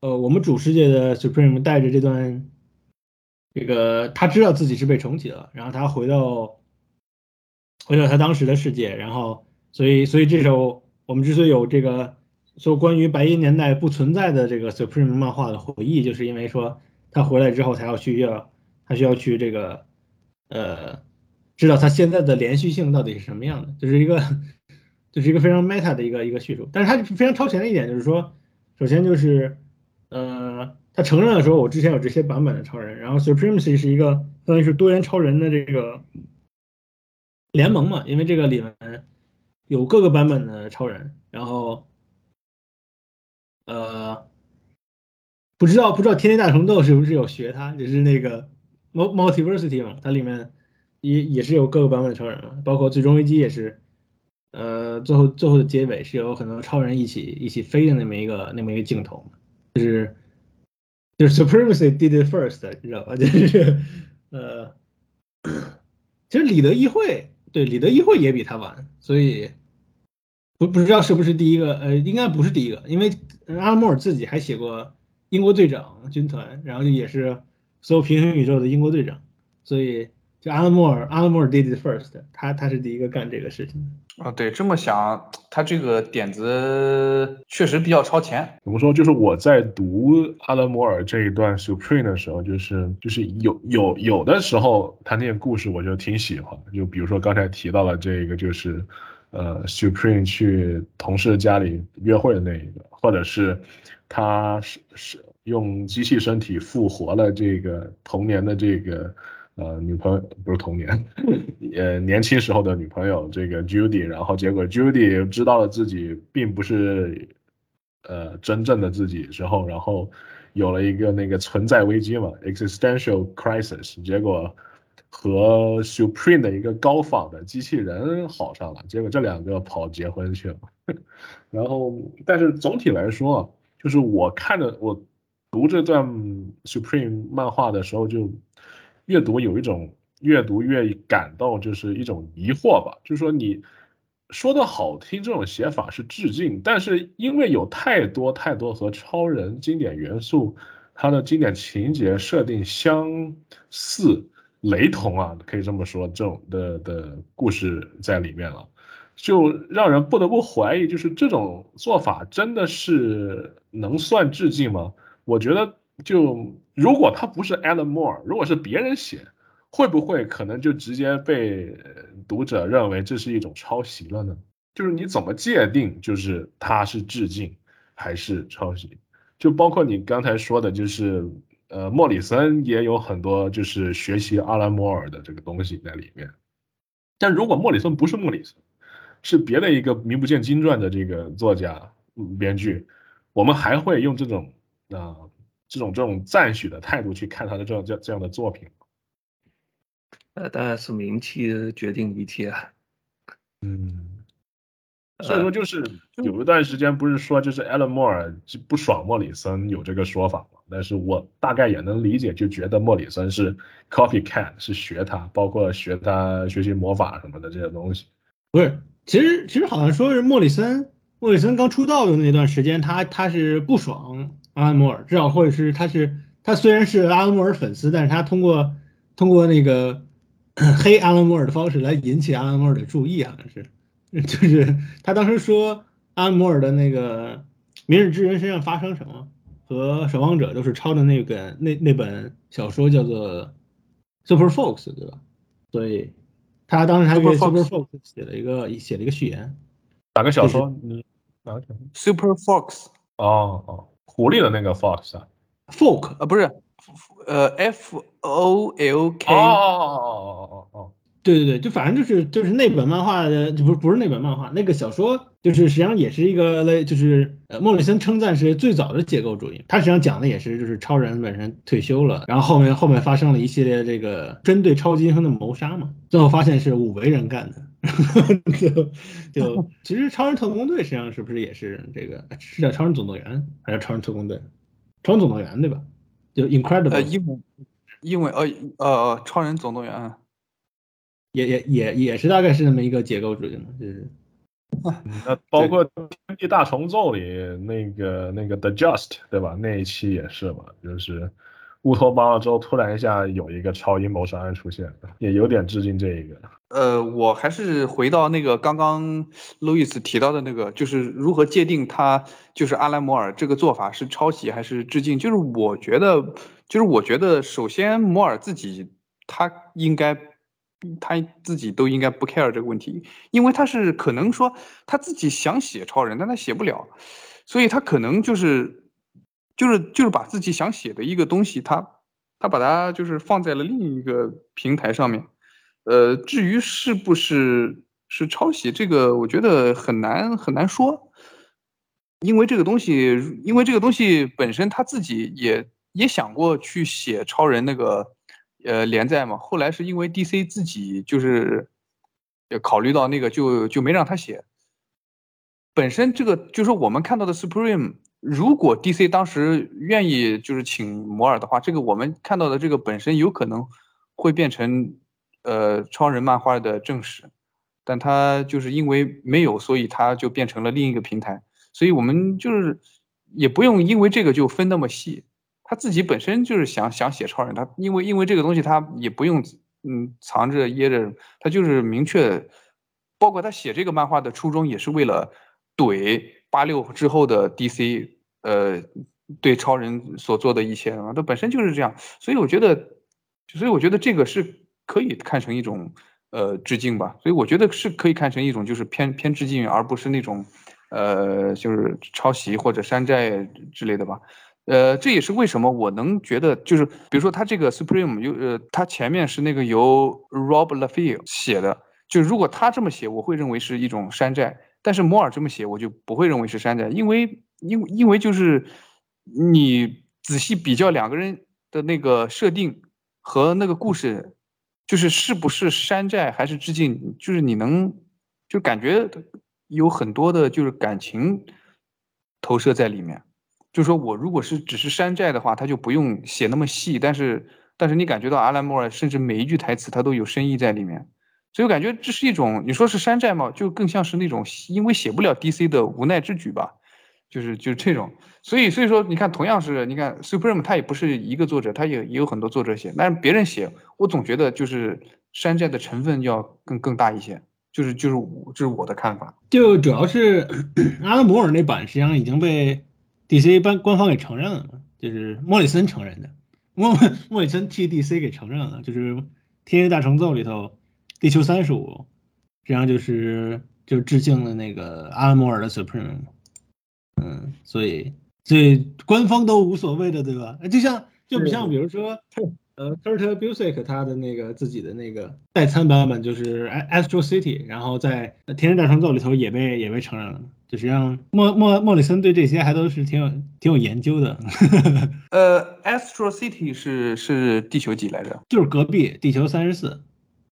呃，我们主世界的 Supreme 带着这段这个他知道自己是被重启了，然后他回到回到他当时的世界，然后所以所以这时候我们之所以有这个说关于白银年代不存在的这个 Supreme 漫画的回忆，就是因为说他回来之后，他要去要他需要去这个呃，知道他现在的连续性到底是什么样的，就是一个 就是一个非常 meta 的一个一个叙述。但是他非常超前的一点就是说，首先就是呃，他承认了说我之前有这些版本的超人，然后 Supremacy 是一个相当于是多元超人的这个联盟嘛，因为这个里面。有各个版本的超人，然后，呃，不知道不知道天天大虫斗是不是有学它，就是那个 multiversity 嘛，它里面也也是有各个版本的超人嘛，包括最终危机也是，呃，最后最后的结尾是有很多超人一起一起飞的那么一个那么一个镜头，就是就是 supremacy did it first，你知道吧？就是呃，其实李德议会。对，李德议会也比他晚，所以不不知道是不是第一个，呃，应该不是第一个，因为阿拉莫尔自己还写过英国队长军团，然后就也是所有平行宇宙的英国队长，所以就阿拉莫尔，阿拉莫尔 did it first，他他是第一个干这个事情的啊，对，这么想，他这个点子确实比较超前。怎么说？就是我在读阿拉莫尔这一段 Supreme 的时候，就是就是有有有的时候他那个故事我就挺喜欢。就比如说刚才提到了这个，就是呃 Supreme 去同事家里约会的那一个，或者是他是是用机器身体复活了这个童年的这个。呃，女朋友不是童年，呃，年轻时候的女朋友这个 Judy，然后结果 Judy 知道了自己并不是呃真正的自己之后，然后有了一个那个存在危机嘛，existential crisis，结果和 Supreme 的一个高仿的机器人好上了，结果这两个跑结婚去了，然后但是总体来说，就是我看着我读这段 Supreme 漫画的时候就。阅读有一种越读越感到就是一种疑惑吧，就是说你说的好听，这种写法是致敬，但是因为有太多太多和超人经典元素，它的经典情节设定相似、雷同啊，可以这么说，这种的的故事在里面了，就让人不得不怀疑，就是这种做法真的是能算致敬吗？我觉得。就如果他不是 Alan Moore，如果是别人写，会不会可能就直接被读者认为这是一种抄袭了呢？就是你怎么界定，就是他是致敬还是抄袭？就包括你刚才说的，就是呃，莫里森也有很多就是学习阿兰摩尔的这个东西在里面。但如果莫里森不是莫里森，是别的一个名不见经传的这个作家、编剧，我们还会用这种啊？这种这种赞许的态度去看他的这样这这样的作品，呃，当然是名气决定一切。嗯，所以说就是有一段时间不是说就是艾伦莫尔不爽莫里森有这个说法嘛？但是我大概也能理解，就觉得莫里森是 copycat，是学他，包括学他学习魔法什么的这些东西。不是，其实其实好像说是莫里森，莫里森刚出道的那段时间，他他是不爽。阿兰摩尔，至少或者是他是他虽然是阿兰摩尔粉丝，但是他通过通过那个 黑阿兰摩尔的方式来引起阿兰摩尔的注意，好像是，就是他当时说阿兰摩尔的那个《明日之人》身上发生什么，和《守望者》都是抄的那个那那本小说叫做《Super Fox》，对吧？所以他当时还给《Super Fox》写了一个写了一个序言。哪个小说？你哪个小说？Super Fox。哦哦。狐狸的那个 fox 啊，folk 啊不是，呃 f o l k 哦哦哦哦哦哦，对对对，就反正就是就是那本漫画的，就不不是那本漫画，那个小说就是实际上也是一个类，就是呃莫里森称赞是最早的解构主义，他实际上讲的也是就是超人本身退休了，然后后面后面发生了一系列这个针对超级英雄的谋杀嘛，最后发现是五维人干的。就就 其实超人特工队实际上是不是也是这个是叫超人总动员还是超人特工队？超人总动员对吧？就 Incredible 呃英文英文呃呃超人总动员也也也也是大概是那么一个结构主义嘛，就是那包括天地大重奏里那个那个 The Just 对吧？那一期也是嘛，就是乌托邦了之后，突然一下有一个超阴谋杀案出现，也有点致敬这一个。呃，我还是回到那个刚刚路易斯提到的那个，就是如何界定他就是阿兰摩尔这个做法是抄袭还是致敬？就是我觉得，就是我觉得，首先摩尔自己他应该他自己都应该不 care 这个问题，因为他是可能说他自己想写超人，但他写不了，所以他可能就是。就是就是把自己想写的一个东西，他他把它就是放在了另一个平台上面，呃，至于是不是是抄袭，这个我觉得很难很难说，因为这个东西，因为这个东西本身他自己也也想过去写超人那个呃连载嘛，后来是因为 DC 自己就是考虑到那个就就没让他写，本身这个就是我们看到的 Supreme。如果 DC 当时愿意就是请摩尔的话，这个我们看到的这个本身有可能会变成呃超人漫画的正史，但他就是因为没有，所以他就变成了另一个平台。所以我们就是也不用因为这个就分那么细，他自己本身就是想想写超人，他因为因为这个东西他也不用嗯藏着掖着，他就是明确，包括他写这个漫画的初衷也是为了怼八六之后的 DC。呃，对超人所做的一切啊，他本身就是这样，所以我觉得，所以我觉得这个是可以看成一种呃致敬吧，所以我觉得是可以看成一种就是偏偏致敬，而不是那种呃就是抄袭或者山寨之类的吧。呃，这也是为什么我能觉得就是，比如说他这个 Supreme 又呃，他前面是那个由 Rob Liefeld 写的，就如果他这么写，我会认为是一种山寨，但是摩尔这么写，我就不会认为是山寨，因为。因为因为就是你仔细比较两个人的那个设定和那个故事，就是是不是山寨还是致敬，就是你能就感觉有很多的就是感情投射在里面。就是说我如果是只是山寨的话，他就不用写那么细，但是但是你感觉到阿兰莫尔甚至每一句台词他都有深意在里面，所以我感觉这是一种你说是山寨吗？就更像是那种因为写不了 DC 的无奈之举吧。就是就是这种，所以所以说你看，同样是你看 Supreme，他也不是一个作者，他也也有很多作者写，但是别人写，我总觉得就是山寨的成分要更更大一些，就是就是我这是我的看法。就主要是 阿拉摩尔那版实际上已经被 DC 班官方给承认了，就是莫里森承认的，莫 莫里森替 DC 给承认了，就是《天界大重奏》里头地球三十五，实际上就是就致敬了那个阿拉摩尔的 Supreme。嗯，所以所以官方都无所谓的，对吧？就像就不像比如说，呃，Kurt Busiek 他的那个自己的那个代餐版本就是 Astro City，然后在《天人大创造》里头也被也被承认了。就实际上莫莫莫里森对这些还都是挺有挺有研究的。呃，Astro City 是是地球几来着？就是隔壁地球三十四，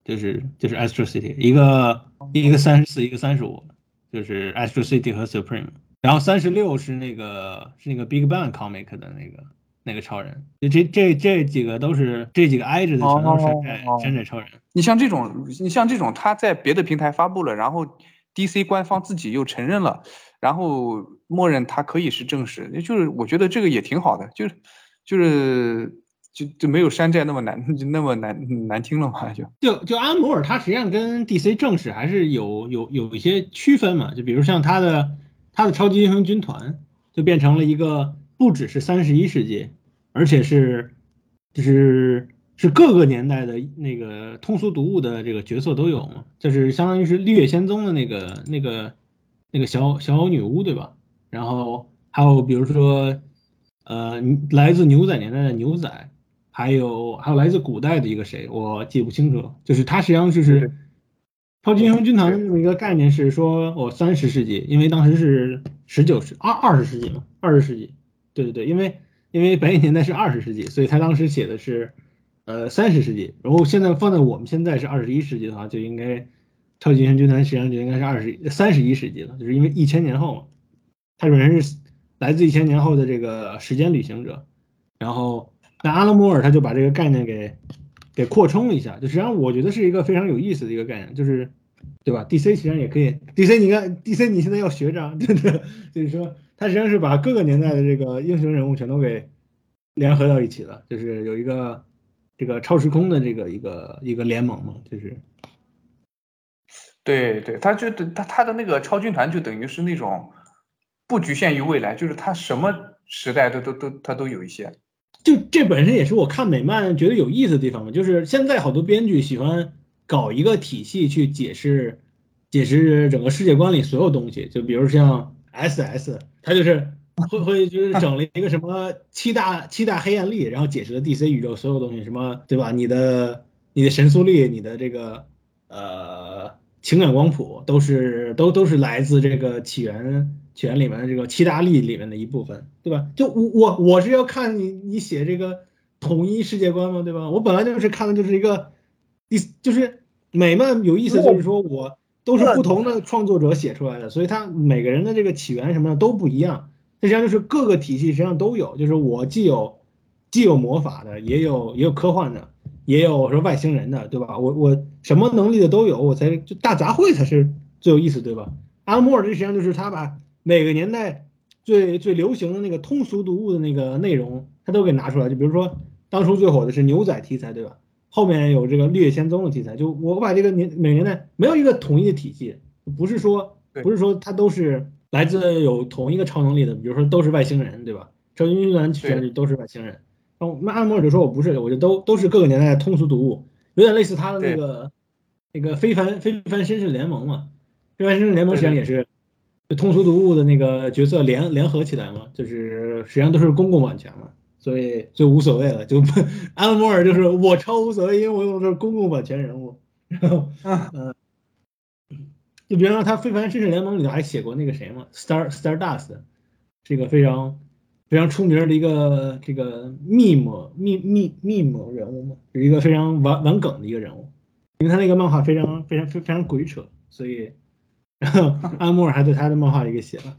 就是就是 Astro City，一个一个三十四，一个三十五，就是 Astro City 和 Supreme。然后三十六是那个是那个 Big Bang Comic 的那个那个超人，这这这几个都是这几个挨着的全都是山寨山寨超人。你像这种，你像这种，他在别的平台发布了，然后 DC 官方自己又承认了，然后默认它可以是正史，就是我觉得这个也挺好的，就是就是就就没有山寨那么难 那么难难听了嘛，就就就安摩尔他实际上跟 DC 正史还是有有有一些区分嘛，就比如像他的。他的超级英雄军团就变成了一个不只是三十一世纪，而且是就是是各个年代的那个通俗读物的这个角色都有嘛，就是相当于是绿野仙踪的那个那个那个小小女巫对吧？然后还有比如说呃来自牛仔年代的牛仔，还有还有来自古代的一个谁我记不清楚了，就是他实际上就是。超级英雄军团的这么一个概念是说，我三十世纪，因为当时是十九世二二十世纪嘛，二十世纪，对对对，因为因为白银年代是二十世纪，所以他当时写的是，呃三十世纪，然后现在放在我们现在是二十一世纪的话，就应该超级英雄军团实际上就应该是二十三十一世纪了，就是因为一千年后嘛，他本身是来自一千年后的这个时间旅行者，然后那阿拉莫尔他就把这个概念给。给扩充了一下，就实际上我觉得是一个非常有意思的一个概念，就是，对吧？DC 实际上也可以，DC 你看，DC 你现在要学着，真的，就是说，它实际上是把各个年代的这个英雄人物全都给联合到一起了，就是有一个这个超时空的这个一个一个联盟嘛，就是对对，他就他他的那个超军团就等于是那种不局限于未来，就是他什么时代都都都他都有一些。就这本身也是我看美漫觉得有意思的地方嘛，就是现在好多编剧喜欢搞一个体系去解释解释整个世界观里所有东西，就比如像 SS，他就是 会会就是整了一个什么七大七大黑暗力，然后解释了 DC 宇宙所有东西，什么对吧？你的你的神速力，你的这个呃情感光谱都是都都是来自这个起源。起源里面的这个七大力里面的一部分，对吧？就我我我是要看你你写这个统一世界观嘛，对吧？我本来就是看的就是一个第就是美漫有意思，就是说我都是不同的创作者写出来的，所以他每个人的这个起源什么的都不一样。实际上就是各个体系实际上都有，就是我既有既有魔法的，也有也有科幻的，也有说外星人的，对吧？我我什么能力的都有，我才就大杂烩才是最有意思，对吧？阿莫尔这实际上就是他把。每个年代最最流行的那个通俗读物的那个内容，他都给拿出来。就比如说，当初最火的是牛仔题材，对吧？后面有这个绿野仙踪的题材。就我把这个年每年代没有一个统一的体系，不是说不是说它都是来自有同一个超能力的，比如说都是外星人，对吧？超级英雄全都是外星人。然后那阿莫尔就说我不是，我就都都是各个年代的通俗读物，有点类似他的那个那个非凡非凡绅士联盟嘛。非凡绅士联盟实际上也是。通俗读物的那个角色联联合起来嘛，就是实际上都是公共版权嘛，所以就无所谓了。就 安摩尔就是我超无所谓，因为我用的是公共版权人物。然后，嗯，就比如说他非凡绅士联盟里头还写过那个谁嘛，Star Star Dust，是一个非常非常出名的一个这个密谋密密密谋人物嘛，是一个非常玩玩梗的一个人物，因为他那个漫画非常非常非常鬼扯，所以。然后 安莫尔还在他的漫画里给写了，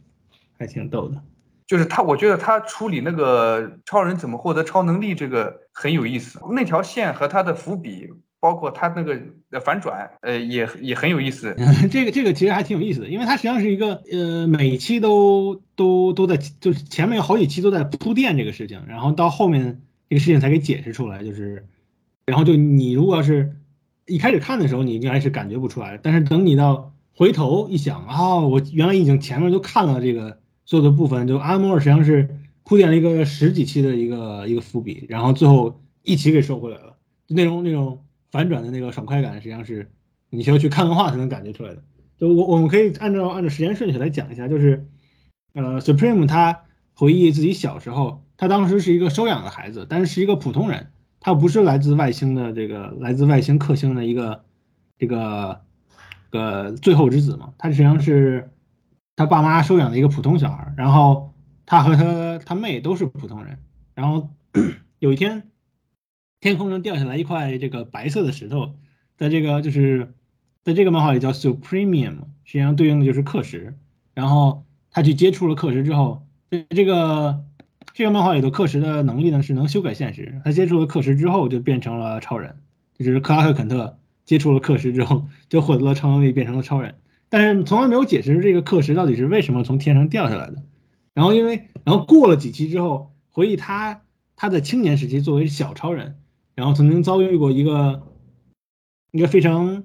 还挺逗的。就是他，我觉得他处理那个超人怎么获得超能力这个很有意思。那条线和他的伏笔，包括他那个反转，呃，也也很有意思。这个这个其实还挺有意思的，因为它实际上是一个呃，每期都都都在，就是前面有好几期都在铺垫这个事情，然后到后面这个事情才给解释出来。就是，然后就你如果要是一开始看的时候，你应该是感觉不出来，但是等你到。回头一想啊，我原来已经前面都看了这个所有的部分，就阿莫尔实际上是铺垫了一个十几期的一个一个伏笔，然后最后一起给收回来了。那种那种反转的那个爽快感，实际上是你需要去看漫画才能感觉出来的。就我我们可以按照按照时间顺序来讲一下，就是呃，Supreme 他回忆自己小时候，他当时是一个收养的孩子，但是是一个普通人，他不是来自外星的这个来自外星克星的一个这个。个最后之子嘛，他实际上是他爸妈收养的一个普通小孩，然后他和他他妹都是普通人，然后有一天天空中掉下来一块这个白色的石头，在这个就是在这个漫画里叫 Supremium，实际上对应的就是氪石，然后他去接触了氪石之后，这个这个漫画里头氪石的能力呢是能修改现实，他接触了氪石之后就变成了超人，就是克拉克肯特。接触了氪石之后，就获得了超能力，变成了超人。但是从来没有解释这个克什到底是为什么从天上掉下来的。然后因为，然后过了几期之后，回忆他他的青年时期作为小超人，然后曾经遭遇过一个一个非常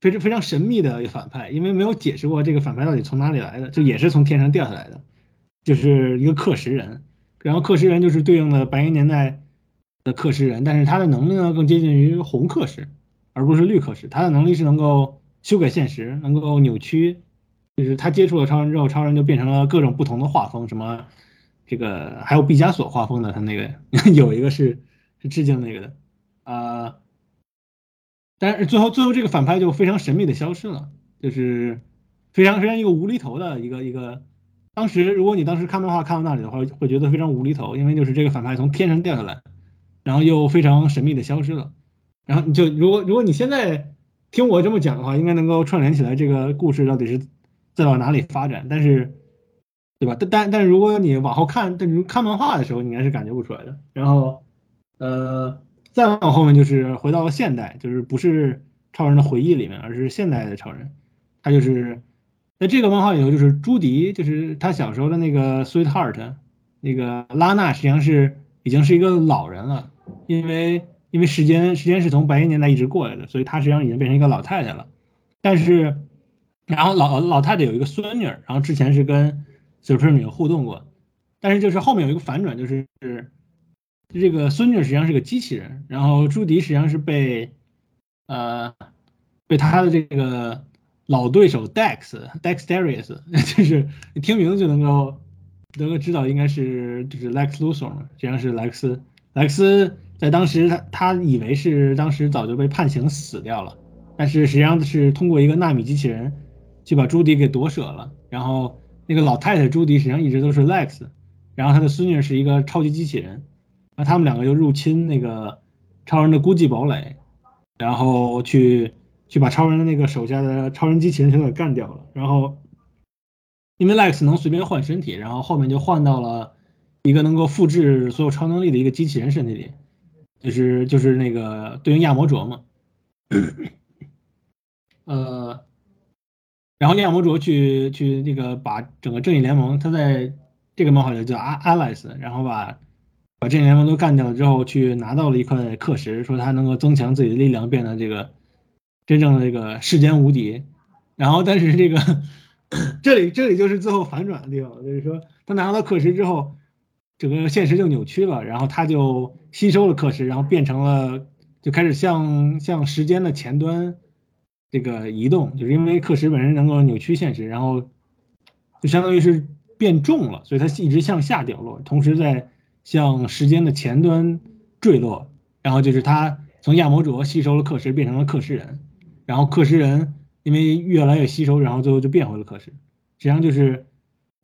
非常非常神秘的一个反派，因为没有解释过这个反派到底从哪里来的，就也是从天上掉下来的，就是一个克什人。然后克什人就是对应的白银年代。的克什人，但是他的能力呢更接近于红克什，而不是绿克什。他的能力是能够修改现实，能够扭曲，就是他接触了超人之后，超人就变成了各种不同的画风，什么这个还有毕加索画风的，他那个 有一个是是致敬那个的啊。但是最后最后这个反派就非常神秘的消失了，就是非常非常一个无厘头的一个一个。当时如果你当时看漫画看到那里的话，会觉得非常无厘头，因为就是这个反派从天上掉下来。然后又非常神秘的消失了，然后你就如果如果你现在听我这么讲的话，应该能够串联起来这个故事到底是在往哪里发展，但是，对吧？但但但是如果你往后看，但你看漫画的时候，你应该是感觉不出来的。然后，呃，再往后面就是回到了现代，就是不是超人的回忆里面，而是现代的超人，他就是在这个漫画里头，就是朱迪，就是他小时候的那个 sweetheart，那个拉纳实际上是已经是一个老人了，因为因为时间时间是从白银年代一直过来的，所以她实际上已经变成一个老太太了。但是，然后老老太太有一个孙女，然后之前是跟 Supreme 有互动过，但是就是后面有一个反转，就是这个孙女实际上是个机器人，然后朱迪实际上是被呃被他的这个老对手 Dex Dexterius，就是你听名字就能够能够知道应该是就是 Lex Luthor，实际上是莱克斯。莱克斯在当时他他以为是当时早就被判刑死掉了。但是实际上是通过一个纳米机器人，去把朱迪给夺舍了。然后那个老太太朱迪实际上一直都是 Lex，然后他的孙女是一个超级机器人，那他们两个就入侵那个超人的孤寂堡垒，然后去去把超人的那个手下的超人机器人全给干掉了。然后因为 Lex 能随便换身体，然后后面就换到了一个能够复制所有超能力的一个机器人身体里，就是就是那个对应亚魔卓嘛。呃，然后亚魔卓去去那个把整个正义联盟，他在这个漫画里叫阿阿莱斯，然后把把正义联盟都干掉了之后，去拿到了一块课石，说他能够增强自己的力量，变得这个真正的这个世间无敌。然后但是这个这里这里就是最后反转的地方，就是说他拿到课石之后，整个现实就扭曲了，然后他就吸收了课石，然后变成了就开始向向时间的前端。这个移动就是因为课时本身能够扭曲现实，然后就相当于是变重了，所以它一直向下掉落，同时在向时间的前端坠落。然后就是他从亚魔卓吸收了课时，变成了克时人，然后克时人因为越来越吸收，然后最后就变回了克时。实际上就是，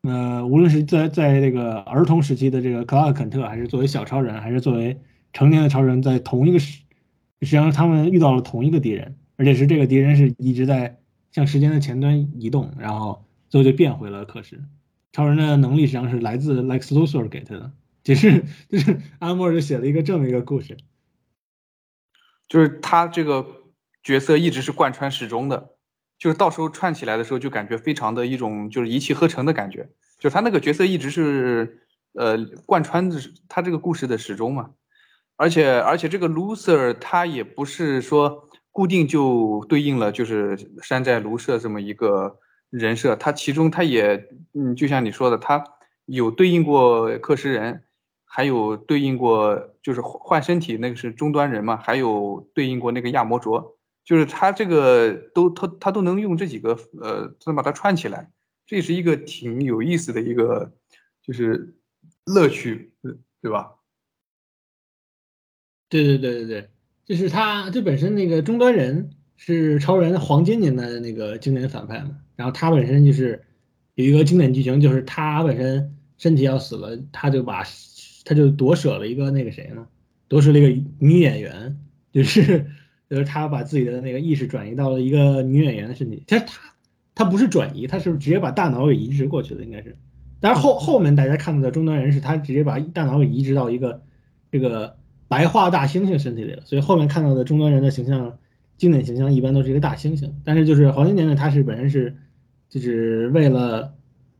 呃，无论是在在这个儿童时期的这个克拉肯特，还是作为小超人，还是作为成年的超人，在同一个时，实际上他们遇到了同一个敌人。而且是这个敌人是一直在向时间的前端移动，然后最后就变回了克什。超人的能力实际上是来自 Lex Luthor 给他的，就是就是阿莫尔就写了一个这么一个故事，就是他这个角色一直是贯穿始终的，就是到时候串起来的时候就感觉非常的一种就是一气呵成的感觉，就他那个角色一直是呃贯穿的他这个故事的始终嘛，而且而且这个 Luthor 他也不是说。固定就对应了就是山寨卢舍这么一个人设，他其中他也嗯，就像你说的，他有对应过克什人，还有对应过就是换身体那个是终端人嘛，还有对应过那个亚魔卓，就是他这个都他他都能用这几个呃，能把它串起来，这是一个挺有意思的一个就是乐趣，对吧？对对对对对。就是他，这本身那个终端人是超人黄金年代的那个经典反派嘛，然后他本身就是有一个经典剧情，就是他本身身体要死了，他就把他就夺舍了一个那个谁呢，夺舍了一个女演员，就是就是他把自己的那个意识转移到了一个女演员的身体，其实他他不是转移，他是直接把大脑给移植过去的，应该是，但是后后面大家看到的终端人是他直接把大脑给移植到一个这个。白化大猩猩身体里了，所以后面看到的终端人的形象，经典形象一般都是一个大猩猩。但是就是黄金年代，他是本身是，就是为了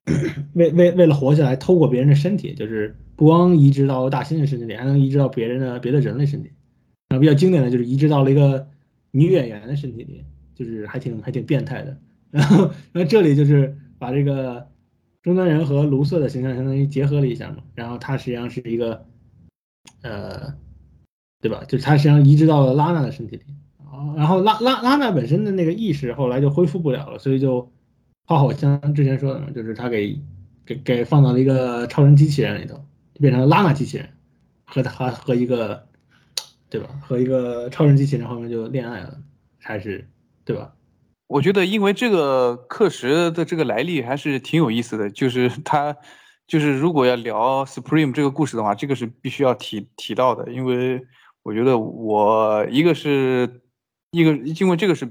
为为为了活下来，偷过别人的身体，就是不光移植到大猩猩身体里，还能移植到别人的别的人类身体。然后比较经典的就是移植到了一个女演员的身体里，就是还挺还挺变态的。然 后然后这里就是把这个终端人和卢瑟的形象相当于结合了一下嘛，然后他实际上是一个呃。对吧？就是他实际上移植到了拉娜的身体里，然后拉拉拉娜本身的那个意识后来就恢复不了了，所以就，浩浩像之前说的，就是他给给给放到了一个超人机器人里头，变成了拉娜机器人，和他和一个，对吧？和一个超人机器人后面就恋爱了，还是对吧？我觉得因为这个课时的这个来历还是挺有意思的，就是他就是如果要聊 Supreme 这个故事的话，这个是必须要提提到的，因为。我觉得我一个是一个，因为这个是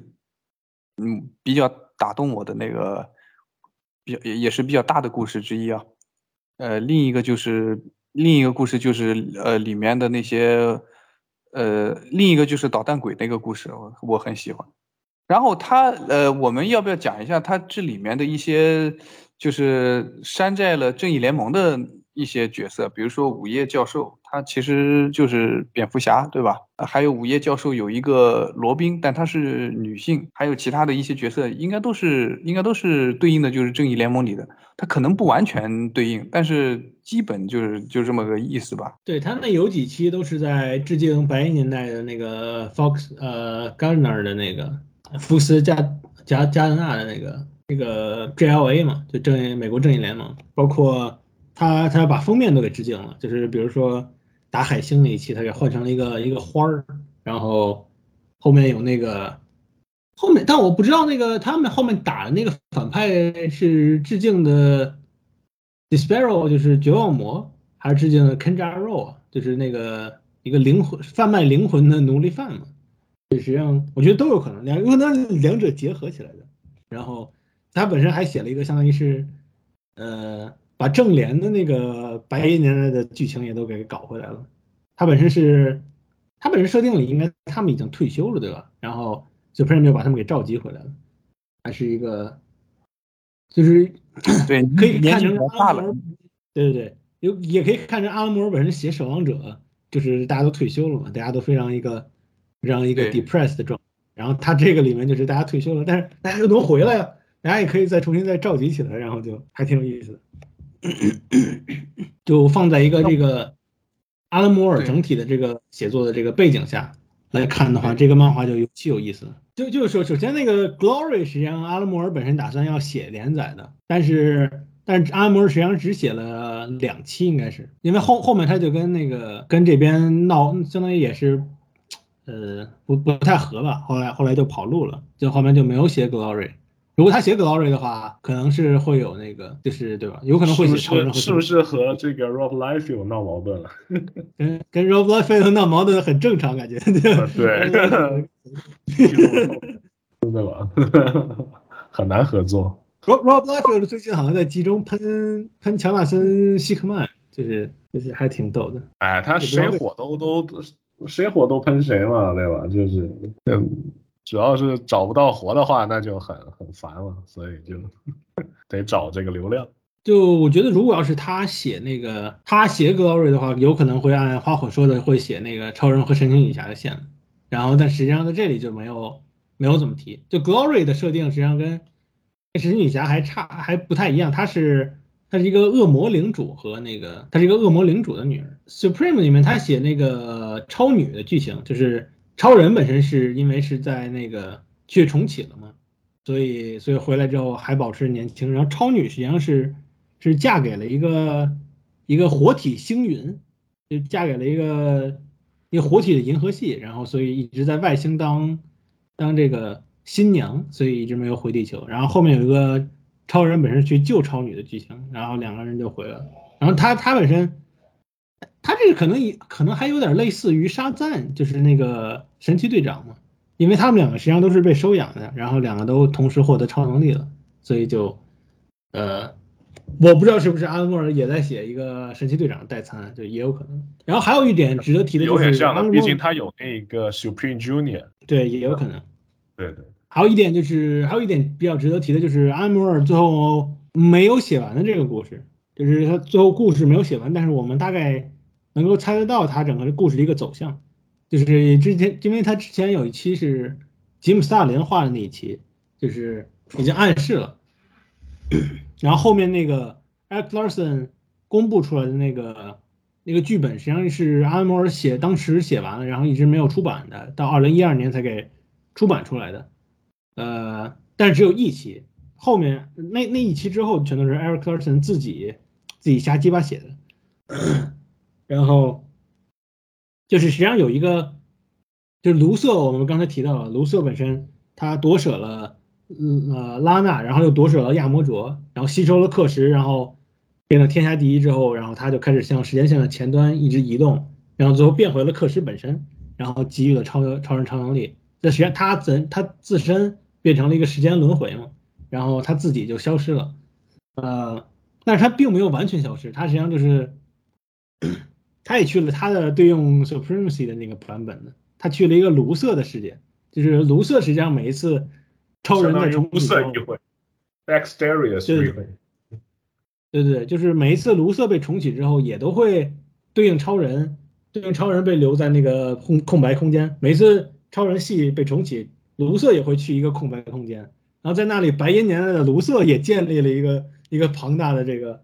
嗯比较打动我的那个，比较也也是比较大的故事之一啊。呃，另一个就是另一个故事就是呃里面的那些呃另一个就是捣蛋鬼那个故事，我我很喜欢。然后他呃我们要不要讲一下他这里面的一些就是山寨了正义联盟的？一些角色，比如说午夜教授，他其实就是蝙蝠侠，对吧？还有午夜教授有一个罗宾，但她是女性，还有其他的一些角色，应该都是应该都是对应的就是正义联盟里的，他可能不完全对应，但是基本就是就这么个意思吧。对他那有几期都是在致敬白银年代的那个 Fox 呃 Garner 的那个福斯加加加德纳的那个那个 GLA 嘛，就正义美国正义联盟，包括。他他把封面都给致敬了，就是比如说打海星那一期，他给换成了一个一个花儿，然后后面有那个后面，但我不知道那个他们后面打的那个反派是致敬的 Despero，就是绝望魔，还是致敬的 Kenjaro，就是那个一个灵魂贩卖灵魂的奴隶贩嘛？实际上我觉得都有可能，两有可能两者结合起来的。然后他本身还写了一个相当于是呃。把正联的那个白银年代的剧情也都给搞回来了。他本身是，他本身设定里应该他们已经退休了，对吧？然后 Supreme 就把他们给召集回来了，还是一个，就是对，可以看成阿拉摩，对对对，有也可以看成阿拉摩本身写守望者，就是大家都退休了嘛，大家都非常一个非常一个 depressed 的状，然后他这个里面就是大家退休了，但是大家又能回来呀，大家也可以再重新再召集起来，然后就还挺有意思的。就放在一个这个阿拉摩尔整体的这个写作的这个背景下来看的话，这个漫画就尤其有意思。就就是说，首先那个 Glory 实际上阿拉摩尔本身打算要写连载的，但是但是阿拉摩尔实际上只写了两期，应该是因为后后面他就跟那个跟这边闹，相当于也是呃不不太合吧，后来后来就跑路了，就后面就没有写 Glory。如果他写 Glory 的话，可能是会有那个，就是对吧？有可能会写超人是不是和这个 Rob Liefeld 闹矛盾了？跟跟 Rob Liefeld 闹矛盾很正常，感觉对，对吧？很难合作。Rob Rob Liefeld 最近好像在集中喷喷乔纳森希克曼，就是就是还挺逗的。哎，他谁火都都谁火都喷谁嘛，对吧？就是嗯。主要是找不到活的话，那就很很烦了，所以就 得找这个流量。就我觉得，如果要是他写那个他写 Glory 的话，有可能会按花火说的会写那个超人和神奇女侠的线。然后，但实际上在这里就没有没有怎么提。就 Glory 的设定实际上跟神奇女侠还差还不太一样，她是她是一个恶魔领主和那个她是一个恶魔领主的女儿。Supreme 里面他写那个超女的剧情就是。超人本身是因为是在那个去重启了嘛，所以所以回来之后还保持年轻。然后超女实际上是是嫁给了一个一个活体星云，就嫁给了一个一个活体的银河系，然后所以一直在外星当当这个新娘，所以一直没有回地球。然后后面有一个超人本身去救超女的剧情，然后两个人就回来了。然后他他本身。他这个可能也可能还有点类似于沙赞，就是那个神奇队长嘛，因为他们两个实际上都是被收养的，然后两个都同时获得超能力了，所以就，呃，我不知道是不是阿莫尔也在写一个神奇队长代餐，就也有可能。然后还有一点值得提的就是，有点像的，毕竟他有那个 Supreme Junior，对，也有可能。对对。还有一点就是，还有一点比较值得提的就是阿莫尔最后没有写完的这个故事，就是他最后故事没有写完，但是我们大概。能够猜得到他整个故事的一个走向，就是之前，因为他之前有一期是吉姆·斯大林画的那一期，就是已经暗示了。然后后面那个 Alex Larson 公布出来的那个那个剧本，实际上是阿摩尔写当时写完了，然后一直没有出版的，到二零一二年才给出版出来的。呃，但是只有一期，后面那那一期之后，全都是 Alex Larson 自己自己瞎鸡巴写的。然后，就是实际上有一个，就是卢瑟，我们刚才提到了，卢瑟本身他夺舍了，呃，拉娜，然后又夺舍了亚魔卓，然后吸收了克什，然后变得天下第一之后，然后他就开始向时间线的前端一直移动，然后最后变回了克什本身，然后给予了超超人超能力。那实际上他怎他自身变成了一个时间轮回嘛，然后他自己就消失了，呃，但是他并没有完全消失，他实际上就是。他也去了他的对应 supremacy 的那个版本的，他去了一个卢瑟的世界，就是卢瑟实际上每一次超人的重卢瑟一回一回，对对对，就是每一次卢瑟被重启之后，也都会对应超人，对应超人被留在那个空空白空间。每次超人系被重启，卢瑟也会去一个空白空间，然后在那里白银年代的卢瑟也建立了一个一个庞大的这个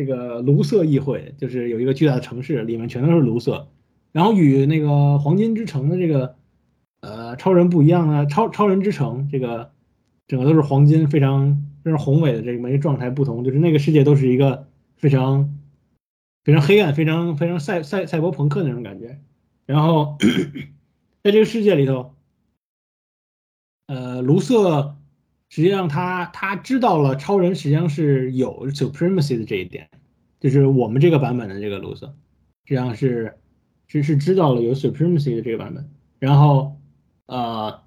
这个卢瑟议会，就是有一个巨大的城市，里面全都是卢瑟。然后与那个黄金之城的这个呃超人不一样呢，超超人之城这个整个都是黄金，非常。非常宏伟的这么一个状态不同，就是那个世界都是一个非常非常黑暗、非常非常赛赛赛博朋克那种感觉。然后 在这个世界里头，呃，卢瑟实际上他他知道了超人实际上是有 supremacy 的这一点，就是我们这个版本的这个卢瑟实际上是是是知道了有 supremacy 的这个版本。然后呃，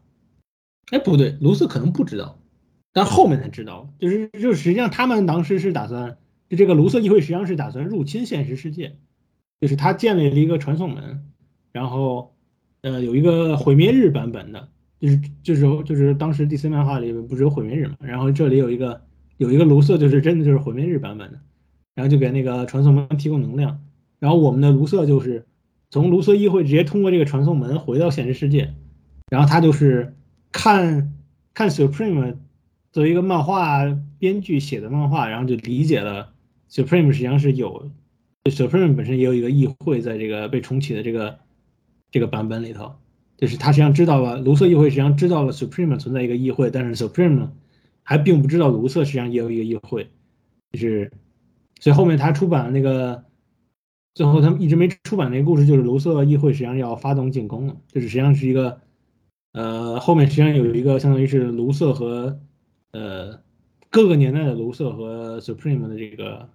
哎不对，卢瑟可能不知道。但后面才知道，就是就实际上他们当时是打算，就这个卢瑟议会实际上是打算入侵现实世界，就是他建立了一个传送门，然后呃有一个毁灭日版本的，就是就是就是当时 DC 漫画里面不是有毁灭日嘛，然后这里有一个有一个卢瑟就是真的就是毁灭日版本的，然后就给那个传送门提供能量，然后我们的卢瑟就是从卢瑟议会直接通过这个传送门回到现实世界，然后他就是看看 Supreme。作为一个漫画编剧写的漫画，然后就理解了 Supreme 实际上是有 Supreme 本身也有一个议会，在这个被重启的这个这个版本里头，就是他实际上知道了卢瑟议会实际上知道了 Supreme 存在一个议会，但是 Supreme 还并不知道卢瑟实际上也有一个议会，就是所以后面他出版那个最后他们一直没出版那个故事，就是卢瑟议会实际上要发动进攻了，就是实际上是一个呃后面实际上有一个相当于是卢瑟和呃，各个年代的卢瑟和 Supreme 的这个，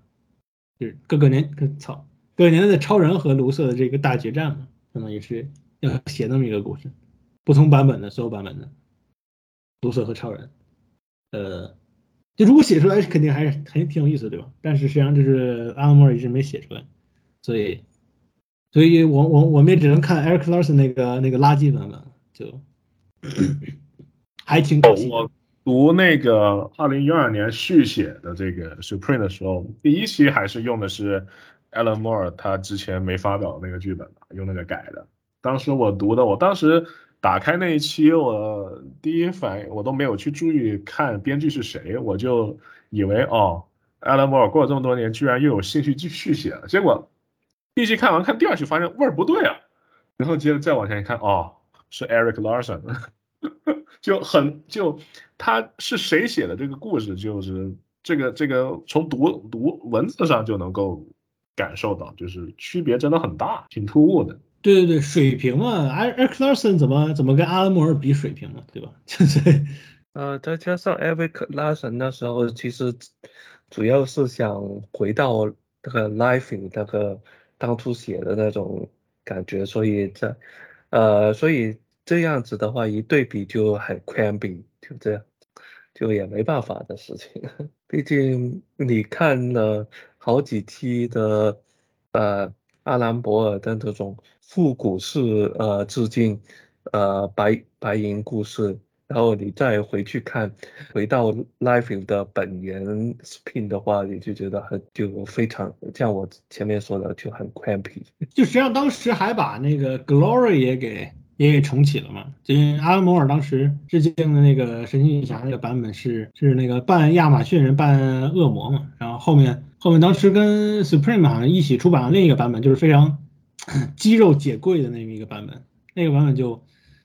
就是各个年，操，各个年代的超人和卢瑟的这个大决战嘛，相当于是要写那么一个故事，不同版本的所有版本的卢瑟和超人，呃，就如果写出来，肯定还是很挺有意思，对吧？但是实际上就是阿莫尔一直没写出来，所以，所以我我我们也只能看 Eric Larson 那个那个垃圾版本，就还挺可惜。读那个二零一二年续写的这个 Supreme 的时候，第一期还是用的是 Alan Moore 他之前没发表的那个剧本用那个改的。当时我读的，我当时打开那一期，我第一反应我都没有去注意看编剧是谁，我就以为哦，Alan Moore 过了这么多年，居然又有兴趣继续写了。结果第一期看完，看第二期发现味儿不对啊，然后接着再往前一看，哦，是 Eric Larson。就很就他是谁写的这个故事，就是这个这个从读读文字上就能够感受到，就是区别真的很大，挺突兀的。对对对，水平嘛，艾艾克拉森怎么怎么跟阿拉莫尔比水平嘛，对吧？就是 呃，再加上艾维克拉森那时候其实主要是想回到那个 life 那个当初写的那种感觉，所以在呃，所以。这样子的话，一对比就很 crampy，就这样，就也没办法的事情。毕竟你看了好几期的，呃，阿兰博尔的这种复古式呃致敬，呃白白银故事，然后你再回去看，回到 Life 的本源 spin 的话，你就觉得很就非常像我前面说的就很 crampy。就实际上当时还把那个 Glory 也给。也给重启了嘛？就因为阿拉摩尔当时致敬的那个神奇女侠那个版本是是那个扮亚马逊人扮恶魔嘛？然后后面后面当时跟 Supreme 好像一起出版了另一个版本，就是非常 肌肉解贵的那么一个版本。那个版本就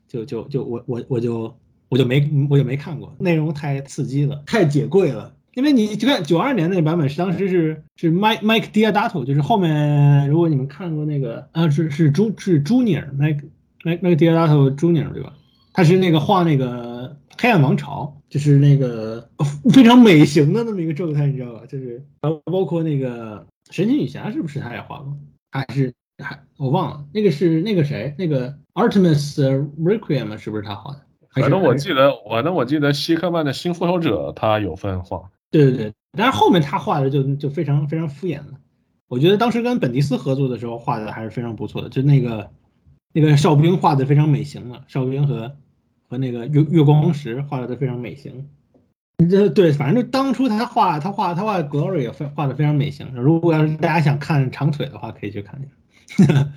就就就我我我就我就没我就没看过，内容太刺激了，太解贵了。因为你就看九二年那个版本是当时是是 Mike Mike Diodato，就是后面如果你们看过那个啊是是朱是 Junior Mike。那那个迪亚 o Junior 对吧？他是那个画那个黑暗王朝，就是那个 非常美型的那么一个状态，你知道吧？就是包包括那个神奇女侠是不是他也画过？还是还我忘了，那个是那个谁？那个 Artemis Requiem 是不是他画的？反正我记得，反正我记得希克曼的新复仇者他有份画。对对对，但是后面他画的就就非常非常敷衍了。我觉得当时跟本迪斯合作的时候画的还是非常不错的，就那个。那个哨兵画的非常美型了，哨兵和和那个月月光石画的都非常美型，这对，反正就当初他画他画他画 Glory 也画的非常美型。如果要是大家想看长腿的话，可以去看一下。